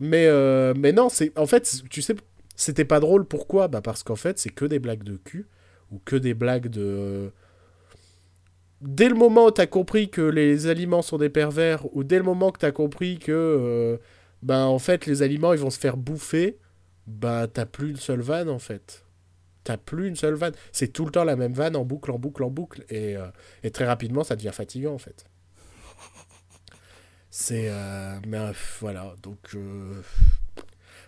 A: Mais, euh, mais non, c'est en fait, tu sais, c'était pas drôle. Pourquoi? Bah Parce qu'en fait, c'est que des blagues de cul. Ou que des blagues de... Dès le moment où t'as compris que les aliments sont des pervers, ou dès le moment que t'as compris que, euh, bah, en fait, les aliments, ils vont se faire bouffer, bah, t'as plus une seule vanne, en fait. T'as plus une seule vanne. C'est tout le temps la même vanne en boucle, en boucle, en boucle. Et, euh, très rapidement, ça devient fatigant, en fait. C'est. euh, euh, voilà, donc.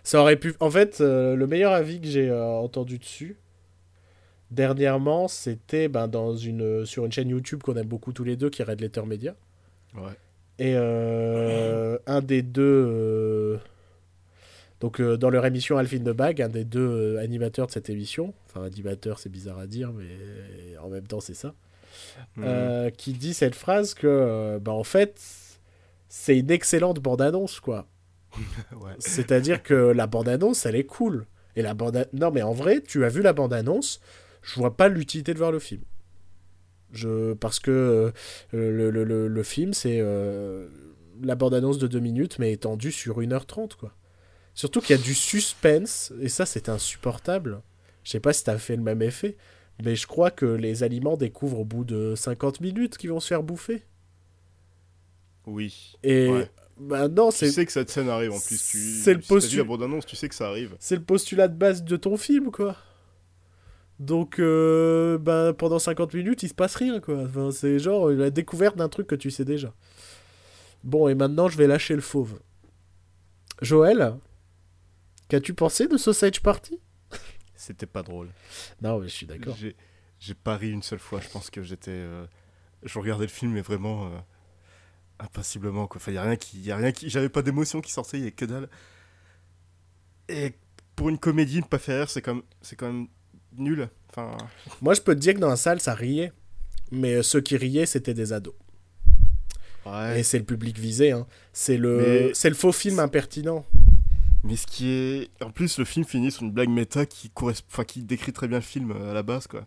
A: ça aurait pu. En fait, le meilleur avis que j'ai entendu dessus, dernièrement, c'était ben, dans une, sur une chaîne YouTube qu'on aime beaucoup tous les deux, qui est Red Letter Media.
B: Ouais.
A: Et euh, un des deux. euh, Donc, euh, dans leur émission Alphine de Bag, un des deux animateurs de cette émission, enfin, animateur, c'est bizarre à dire, mais en même temps, c'est ça,
B: Mhm.
A: qui dit cette phrase que, bah, en fait, c'est une excellente bande-annonce, quoi.
B: Ouais.
A: C'est-à-dire que la bande-annonce, elle est cool. Et la bande Non, mais en vrai, tu as vu la bande-annonce, je vois pas l'utilité de voir le film. Je... Parce que euh, le, le, le, le film, c'est euh, la bande-annonce de 2 minutes, mais étendue sur 1h30, quoi. Surtout qu'il y a du suspense, et ça, c'est insupportable. Je sais pas si t'as fait le même effet, mais je crois que les aliments découvrent au bout de 50 minutes qu'ils vont se faire bouffer.
B: Oui.
A: Et
B: Ouais.
A: bah non,
B: Tu
A: c'est
B: sais que cette scène arrive en plus. Tu...
A: c'est le
B: si t'as vu
A: postu-
B: la bande-annonce, tu sais que ça arrive.
A: c'est le postulat de base de ton film, quoi. Donc, euh, bah, pendant 50 minutes, il se passe rien, quoi. Enfin, c'est genre la découverte d'un truc que tu sais déjà. Bon, et maintenant, je vais lâcher le fauve. Joël, qu'as-tu pensé de Sausage Party?
B: C'était pas drôle.
A: Non, mais je suis d'accord.
B: J'ai j'ai pas ri une seule fois. Je pense que j'étais. euh, Je regardais le film, mais vraiment. euh, Impassiblement, quoi. Enfin, y a rien qui. Y a rien qui... J'avais pas d'émotion qui sortait, y a que dalle. Et pour une comédie, ne pas faire rire, c'est quand même, quand même nul. Enfin.
A: Moi, je peux te dire que dans la salle, ça riait. Mais ceux qui riaient, c'était des ados.
B: Ouais.
A: Et c'est le public visé. Hein. C'est le,
B: Mais-
A: c'est le faux film impertinent.
B: Mais ce qui est. En plus, le film finit sur une blague méta qui, correspond... enfin, qui décrit très bien le film euh, à la base, quoi.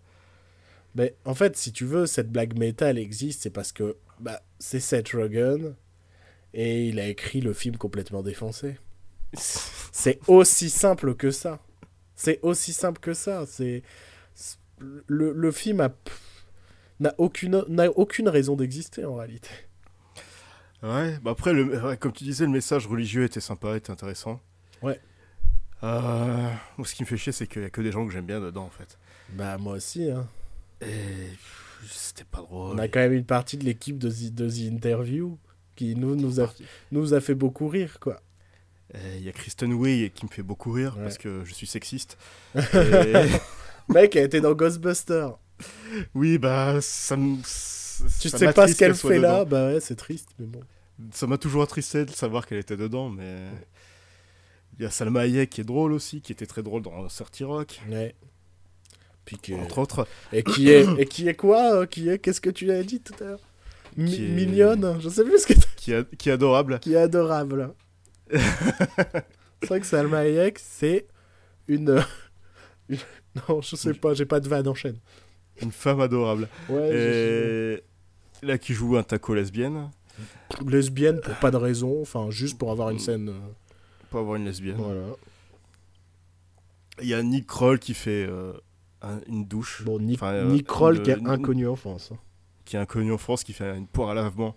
A: Mais en fait, si tu veux, cette blague méta, elle existe, c'est parce que bah, c'est Seth Rogen et il a écrit le film complètement défoncé. C'est aussi simple que ça. C'est aussi simple que ça. C'est le, le film a n'a aucune n'a aucune raison d'exister en réalité.
B: Ouais, bah après, le, ouais, comme tu disais, le message religieux était sympa, était intéressant.
A: Ouais.
B: Euh, ce qui me fait chier, c'est qu'il y a que des gens que j'aime bien dedans, en fait.
A: Bah moi aussi. Hein.
B: Et c'était pas drôle.
A: On a quand même une partie de l'équipe de The, de The Interview qui nous nous a nous a fait beaucoup rire quoi.
B: Et Il y a Kristen Wiig qui me fait beaucoup rire
A: Ouais.
B: parce que je suis sexiste. Et-
A: Mec a été dans Ghostbusters.
B: oui, bah, ça me.
A: Tu
B: ça
A: sais pas ce qu'elle fait là, bah ouais, c'est triste, mais bon.
B: Ça m'a toujours attristé de savoir qu'elle était dedans, mais. Il y a Salma Hayek qui est drôle aussi, qui était très drôle dans Certi Rock,
A: Ouais. Puis que...
B: entre autres.
A: Et qui est et qui est quoi euh, Qui est Qu'est-ce que tu as dit tout à l'heure? Mi-
B: Qui est-
A: Mignonne, je sais plus ce que
B: Qui est, qui est adorable.
A: qui est adorable. c'est vrai que Salma Hayek, c'est une... une- Non, je sais pas, j'ai pas de vanne en chaîne.
B: Une femme adorable.
A: Ouais, je
B: Et là, qui joue un taco lesbienne,
A: lesbienne pour pas de raison, enfin juste pour avoir une scène. euh,
B: pour avoir une lesbienne.
A: Voilà.
B: Il y a Nick Kroll qui fait euh, un- une douche,
A: Bon, Nick,
B: Enfin, euh,
A: Nick Kroll
B: une-
A: qui est inconnu en France. hein.
B: qui est inconnu en France, qui fait une poire à lavement.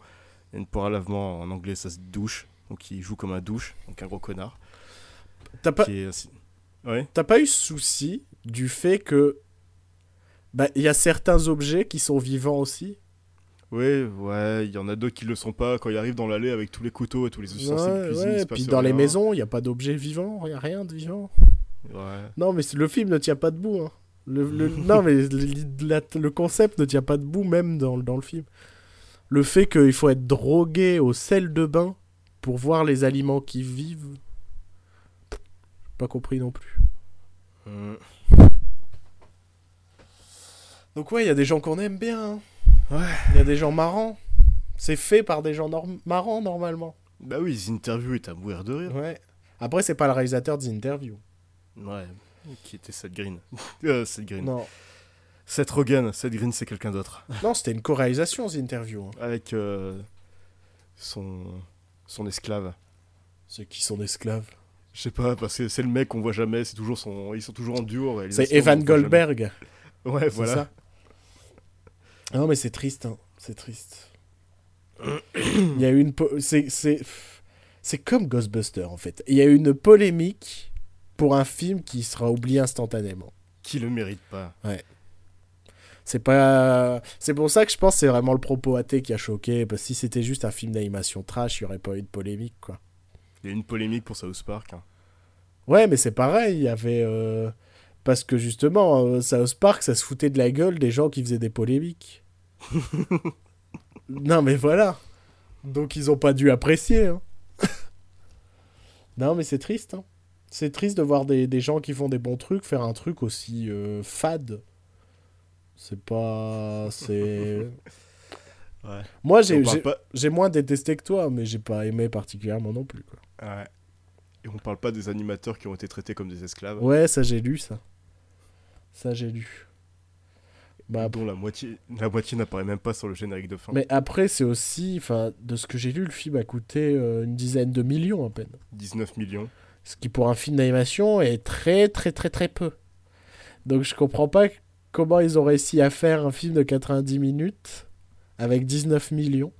B: Une poire à lavement, en anglais, ça se douche. Donc, il joue comme un douche, donc un gros connard.
A: T'as pas,
B: est Ouais.
A: pas eu souci du fait que bah il y a certains objets qui sont vivants aussi?
B: Ouais, ouais, il y en a d'autres qui le sont pas quand ils arrivent dans l'allée avec tous les couteaux et tous les ustensiles de
A: Ouais,
B: cuisine.
A: ouais,
B: il
A: Puis dans les maisons, il y a pas d'objets vivants, y a rien de vivant.
B: Ouais.
A: Non, mais le film ne tient pas debout. hein. Le, le- non, mais le, la- le concept ne tient pas debout même dans, dans le film. Le fait qu'il faut être drogué au sel de bain pour voir les aliments qui vivent. Pas compris non plus.
B: Hum.
A: Donc ouais, il y a des gens qu'on aime bien. hein.
B: Ouais.
A: Il y a des gens marrants. C'est fait par des gens norm- marrants normalement.
B: Bah oui, les interviews est à mourir de rire.
A: Ouais. Après, c'est pas le réalisateur des interviews.
B: Ouais. Qui était Seth Green. euh, Seth Green.
A: Non,
B: Seth Rogen. Seth Green, c'est quelqu'un d'autre.
A: non c'était une co-réalisation, The Interview. hein.
B: Avec euh, son, son esclave.
A: Ceux qui sont esclaves.
B: Je sais pas, parce que c'est le mec qu'on voit jamais, c'est toujours son... ils sont toujours en duo.
A: C'est Evan. Goldberg.
B: Ouais,
A: C'est
B: voilà.
A: ça Non, mais c'est triste. hein. C'est triste. Il y a une. po- C'est. C'est c'est comme Ghostbuster en fait. Il y a eu une polémique pour un film qui sera oublié instantanément.
B: Qui le mérite pas.
A: C'est pas. C'est pour ça que je pense que c'est vraiment le propos athée qui a choqué. Parce que si c'était juste un film d'animation trash, il n'y aurait pas eu de polémique quoi.
B: Il y a eu une polémique pour South Park. hein.
A: Ouais, mais c'est pareil. Il y avait. euh, Parce que justement, euh, South Park, ça se foutait de la gueule des gens qui faisaient des polémiques. non, mais voilà. Donc ils ont pas dû apprécier. hein. non, mais c'est triste. hein. C'est triste de voir des, des gens qui font des bons trucs faire un truc aussi euh, fade. C'est pas. C'est.
B: Ouais.
A: Moi, j'ai
B: pas...
A: moins détesté que toi, mais j'ai pas aimé particulièrement non plus. Quoi.
B: Ouais. Et on parle pas des animateurs qui ont été traités comme des esclaves,
A: Ouais, ça j'ai lu ça. Ça j'ai lu. Bah,
B: dont la moitié, la moitié n'apparaît même pas sur le générique de fin.
A: mais après, c'est aussi. Enfin, de ce que j'ai lu, le film a coûté euh, une dizaine de millions à peine.
B: 19 millions.
A: Ce qui pour un film d'animation est très très très très peu. Donc je comprends pas comment ils ont réussi à faire un film de 90 minutes avec 19 millions.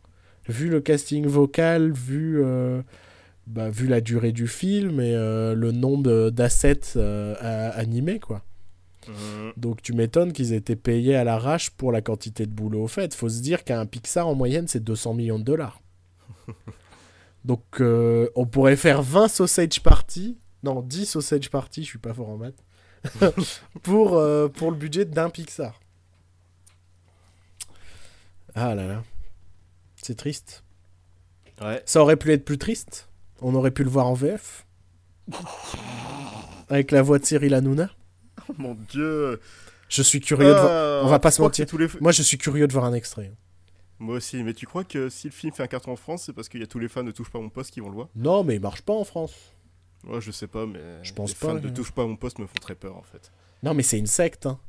A: Vu le casting vocal, vu, euh, bah, vu la durée du film et euh, le nombre d'assets euh, à- animés quoi.
B: Mhm.
A: Donc tu m'étonnes qu'ils aient été payés à l'arrache pour la quantité de boulot au fait. Faut se dire qu'un Pixar en moyenne c'est 200 millions de dollars. Donc on pourrait faire 20 sausage party, non 10 sausage party, je suis pas fort en maths, pour, euh, pour le budget d'un Pixar. Ah là là, c'est triste.
B: Ouais.
A: Ça aurait pu être plus triste. On aurait pu le voir en VF. Avec la voix de Cyril Hanouna.
B: Mon dieu.
A: Je suis curieux de voir...
B: Ah,
A: on va pas se mentir.
B: les...
A: Moi, je suis curieux de voir un extrait.
B: Moi aussi, mais tu crois que si le film fait un carton en France, c'est parce qu'il y a tous les fans de Touche pas mon poste qui vont le voir?
A: Non, mais il marche pas en France.
B: Moi, je sais pas, mais
A: Je pense
B: les
A: pas,
B: fans de
A: mais-
B: Touche pas à mon poste me font très peur en fait.
A: Non, mais c'est une secte. hein.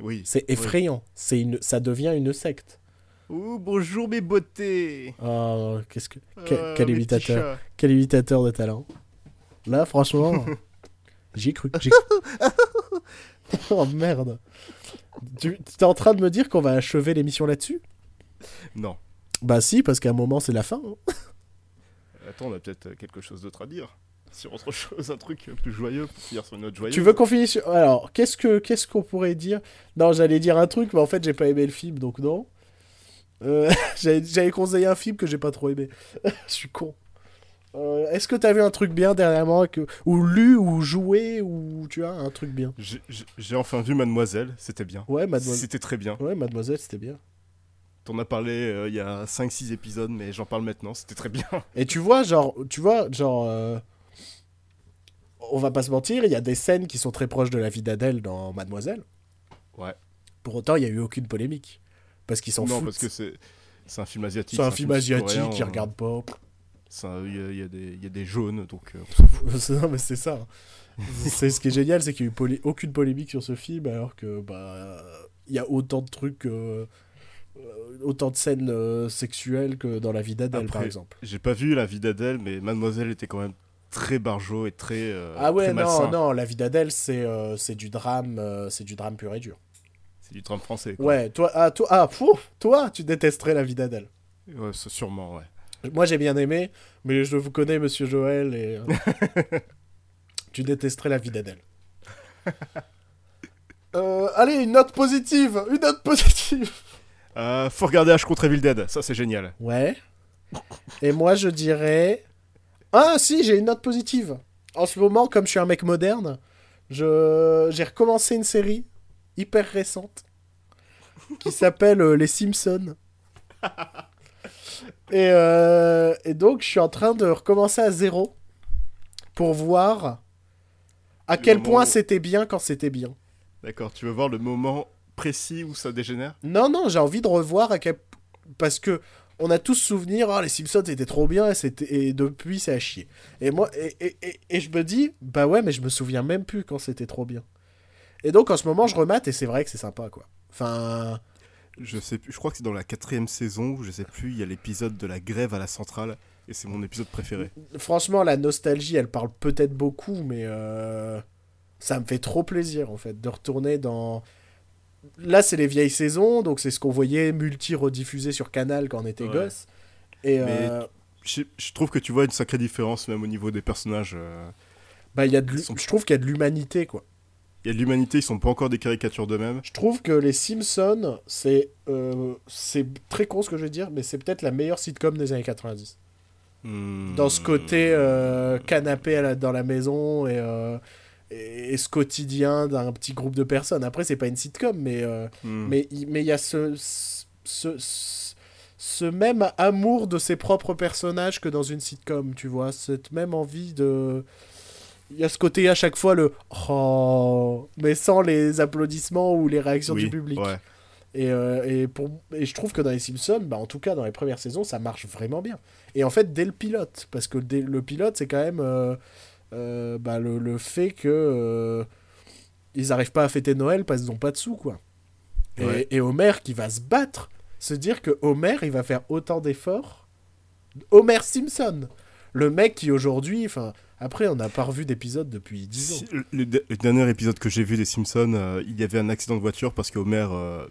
B: Oui.
A: C'est effrayant. C'est une... Ça devient une secte.
B: Oh, bonjour mes beautés
A: Oh, qu'est-ce que...
B: Ah,
A: quel imitateur.
B: chats.
A: Quel imitateur de talent. Là, franchement, j'y ai cru. oh merde. Tu es en train de me dire qu'on va achever l'émission là-dessus?
B: Non.
A: Bah si, parce qu'à un moment, c'est la fin. hein.
B: Attends, on a peut-être euh, quelque chose d'autre à dire. Sur autre chose, un truc plus joyeux pour finir sur une note joyeuse.
A: Tu veux qu'on finisse sur... Alors, qu'est-ce que qu'est-ce qu'on pourrait dire? Non, j'allais dire un truc, mais en fait, j'ai pas aimé le film, donc non. Euh, j'allais conseiller un film que j'ai pas trop aimé. Je suis con. Euh, Est-ce que t'as vu un truc bien dernièrement que... Ou lu, ou joué, ou tu as un truc bien?
B: J'ai enfin vu Mademoiselle, c'était bien.
A: Ouais, mademoiselle.
B: C'était très bien.
A: Ouais, mademoiselle, c'était bien.
B: T'en as parlé euh, il y a 5-6 épisodes, mais j'en parle maintenant, c'était très bien.
A: Et tu vois, genre, tu vois, genre, euh, on va pas se mentir, il y a des scènes qui sont très proches de la vie d'Adèle dans Mademoiselle.
B: Ouais.
A: Pour autant, il y a eu aucune polémique. Parce qu'ils s'en
B: non,
A: foutent.
B: parce que c'est un film asiatique.
A: C'est un film asiatique qui
B: euh,
A: regarde pas.
B: Il y, a- y des- il y a des jaunes, donc euh, on s'en fout.
A: C'est- non, mais c'est ça. c'est ce qui est génial, c'est qu'il y a eu polé- aucune polémique sur ce film, alors que bah il y a autant de trucs, euh, autant de scènes euh, sexuelles que dans la vie d'Adèle, par exemple.
B: J'ai pas vu la vie d'Adèle, mais Mademoiselle était quand même très barjo et très. euh,
A: ah ouais,
B: très
A: non,
B: malsain.
A: non, la vie d'Adèle, c'est euh, c'est du drame, euh, c'est du drame pur et dur.
B: C'est du drame français. Quoi.
A: Ouais, toi, ah, toi, ah, toi, tu détesterais la vie d'Adèle.
B: Ouais, c'est sûrement, ouais.
A: Moi, j'ai bien aimé, mais je vous connais, Monsieur Joël, et tu détesterais la vie d'Adèle. Allez, une note positive, une note positive.
B: Faut regarder H contre Evil Dead, ça c'est génial.
A: Ouais. Et moi, je dirais. Ah, si, j'ai une note positive. En ce moment, comme je suis un mec moderne, je j'ai recommencé une série hyper récente qui s'appelle euh, Les Simpsons. Et, euh, et donc, je suis en train de recommencer à zéro pour voir à
B: Le
A: quel point
B: où-
A: c'était bien quand c'était bien.
B: D'accord, tu veux voir le moment précis où ça dégénère?
A: Non, non, j'ai envie de revoir à quel... Parce que on a tous souvenir, ah, les Simpsons c'était trop bien et, c'était- et depuis c'est à chier. Et moi, et, et, et, et je me dis, bah ouais, mais je me souviens même plus quand c'était trop bien. Et donc en ce moment je remate et c'est vrai que c'est sympa quoi. Enfin,
B: Je sais plus, je crois que c'est dans la quatrième saison, je sais plus, il y a l'épisode de la grève à la centrale, et c'est mon épisode préféré.
A: franchement la nostalgie elle parle peut-être beaucoup, mais euh, ça me fait trop plaisir en fait de retourner dans... Là c'est les vieilles saisons, donc c'est ce qu'on voyait multi-rediffusé sur Canal quand on était
B: Ouais.
A: gosse. Et
B: Mais-
A: euh,
B: Je, je trouve que tu vois une sacrée différence, même au niveau des personnages. euh.
A: bah, y a de
B: sont-
A: je trouve qu'il y a de l'humanité quoi.
B: Il y a de l'humanité, ils sont pas encore des caricatures d'eux-mêmes.
A: Je trouve que les Simpsons, c'est euh, c'est très con ce que je vais dire, mais c'est peut-être la meilleure sitcom des années 90.
B: Hmm.
A: Dans ce côté canapé à la- dans la maison et, et, ce quotidien d'un petit groupe de personnes? Après, c'est pas une sitcom, mais euh,
B: Hmm.
A: mais il mais y a ce, ce, ce, ce même amour de ses propres personnages que dans une sitcom, tu vois? Cette même envie de. il y a ce côté à chaque fois le oh, mais sans les applaudissements ou les réactions
B: Oui,
A: du public.
B: ouais.
A: Et, euh, et, pour, et je trouve que dans les Simpsons, bah, en tout cas dans les premières saisons, ça marche vraiment bien. Et en fait, dès le pilote, parce que dès le pilote, c'est quand même euh, bah, le, le fait que euh, ils n'arrivent pas à fêter Noël parce qu'ils n'ont pas de sous, quoi. Et,
B: Ouais.
A: et Homer qui va se battre, se dire que Homer, il va faire autant d'efforts. Homer Simpson, le mec qui aujourd'hui, enfin, après, on n'a pas revu d'épisode depuis 10 ans.
B: Le, le- le dernier épisode que j'ai vu des Simpsons, euh, il y avait un accident de voiture parce que Homer, euh,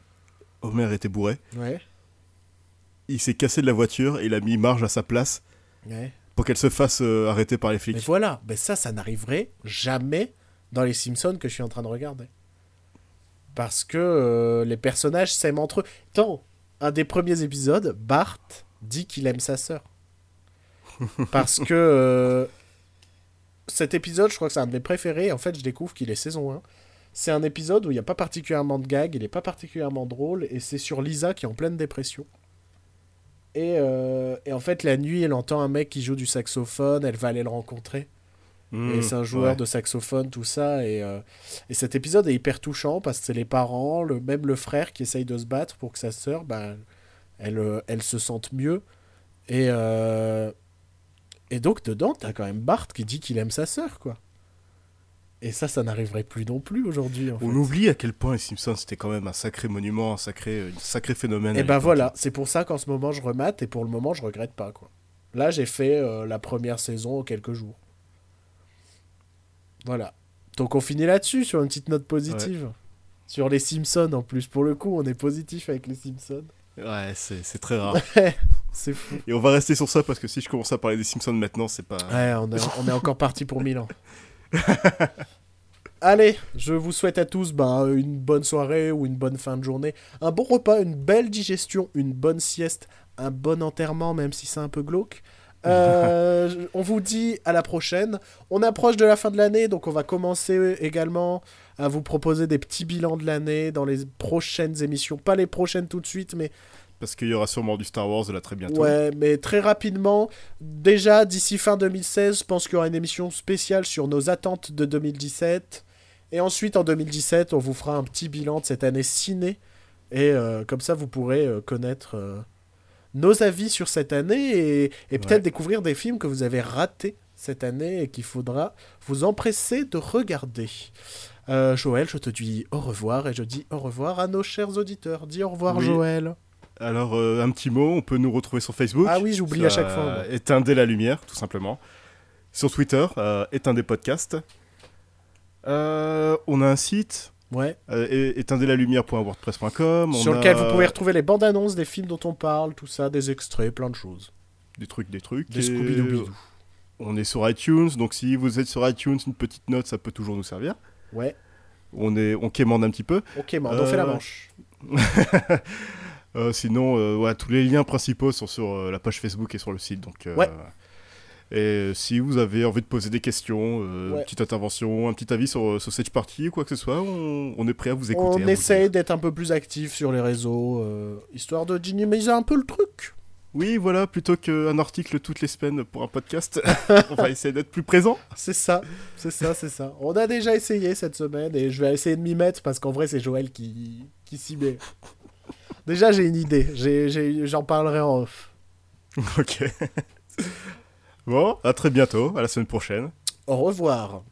B: Homer était bourré.
A: Ouais,
B: Il s'est cassé de la voiture et il a mis Marge à sa place
A: ouais.
B: Pour qu'elle se fasse euh, arrêter par les
A: Mais
B: flics.
A: voilà, ben ça, ça n'arriverait jamais dans les Simpsons que je suis en train de regarder. Parce que euh, les personnages s'aiment entre eux. Tant, un des premiers épisodes, Bart dit qu'il aime sa sœur. Parce que euh, cet épisode, je crois que c'est un de mes préférés. En fait, je découvre qu'il est saison 1. C'est un épisode où il n'y a pas particulièrement de gag, il n'est pas particulièrement drôle, et c'est sur Lisa qui est en pleine dépression. Et, euh, et en fait, la nuit, elle entend un mec qui joue du saxophone, elle va aller le rencontrer.
B: Mmh,
A: Et c'est un joueur
B: ouais.
A: de saxophone, tout ça. Et, euh, et cet épisode est hyper touchant parce que c'est les parents, le, même le frère qui essaye de se battre pour que sa sœur, bah, elle, euh, elle se sente mieux. Et, euh, et donc, dedans, t'as quand même Bart qui dit qu'il aime sa sœur, quoi. Et ça, ça n'arriverait plus non plus aujourd'hui.
B: On
A: fait.
B: oublie à quel point les Simpsons c'était quand même un sacré monument, un sacré, un sacré phénomène.
A: Et
B: à
A: ben voilà, c'est pour ça qu'en ce moment je remate et pour le moment je regrette pas quoi. Là j'ai fait euh, la première saison en quelques jours. Voilà. Donc on finit là-dessus sur une petite note positive. Sur les Simpsons en plus. Pour le coup on est positif avec les Simpsons.
B: Ouais, c'est c'est très rare.
A: C'est fou.
B: et on va rester sur ça parce que si je commence à parler des Simpsons maintenant, c'est pas.
A: Ouais, on est, on est encore parti pour Milan. Allez, je vous souhaite à tous ben, une bonne soirée ou une bonne fin de journée, un bon repas, une belle digestion, une bonne sieste, un bon enterrement, même si c'est un peu glauque. Euh, on vous dit à la prochaine. On approche de la fin de l'année, donc on va commencer également à vous proposer des petits bilans de l'année dans les prochaines émissions. Pas les prochaines tout de suite, mais
B: Parce qu'il y aura sûrement du Star Wars là très bientôt.
A: Ouais, mais très rapidement, déjà d'ici fin 2016, je pense qu'il y aura une émission spéciale sur nos attentes de 2017. Et ensuite, en 2017, on vous fera un petit bilan de cette année ciné. Et euh, comme ça, vous pourrez euh, connaître euh, nos avis sur cette année et, et peut-être découvrir des films que vous avez ratés cette année et qu'il faudra vous empresser de regarder. Joël, je te dis au revoir et je dis au revoir à nos chers auditeurs. Dis au revoir,
B: Oui.
A: Joël.
B: Alors, euh, un petit mot, on peut nous retrouver sur Facebook.
A: Ah oui, j'oublie à chaque fois.
B: Éteindez la lumière, tout simplement. Sur Twitter, euh, éteindez podcast. Euh, on a un site,
A: Ouais.
B: euh, é- éteindezlalumière.wordpress.com.
A: sur
B: on
A: lequel
B: a
A: vous pouvez retrouver les bandes annonces des films dont on parle, tout ça, des extraits, plein de choses.
B: des trucs, des trucs.
A: Des
B: et
A: Scooby-Doo.
B: On est sur iTunes, donc si vous êtes sur iTunes, une petite note, ça peut toujours nous servir.
A: Ouais.
B: On est, on quémande un petit peu.
A: Ok, man, on fait la manche.
B: Euh, sinon, euh, ouais, tous les liens principaux sont sur euh, la page Facebook et sur le site. Donc,
A: Ouais.
B: Et si vous avez envie de poser des questions, euh,
A: Ouais.
B: une petite intervention, un petit avis sur, sur cette partie ou quoi que ce soit, on, on est prêt à vous écouter.
A: On
B: dire.
A: d'être un peu plus actif sur les réseaux, euh, histoire de dynamiser un peu le truc.
B: Oui, voilà, plutôt qu'un article toutes les semaines pour un podcast, on va essayer d'être plus présent.
A: C'est ça, c'est ça, c'est ça. On a déjà essayé cette semaine et je vais essayer de m'y mettre parce qu'en vrai, c'est Joël qui, qui s'y met. Déjà, j'ai une idée. J'en parlerai en off.
B: ok. bon, à très bientôt, à la semaine prochaine.
A: Au revoir.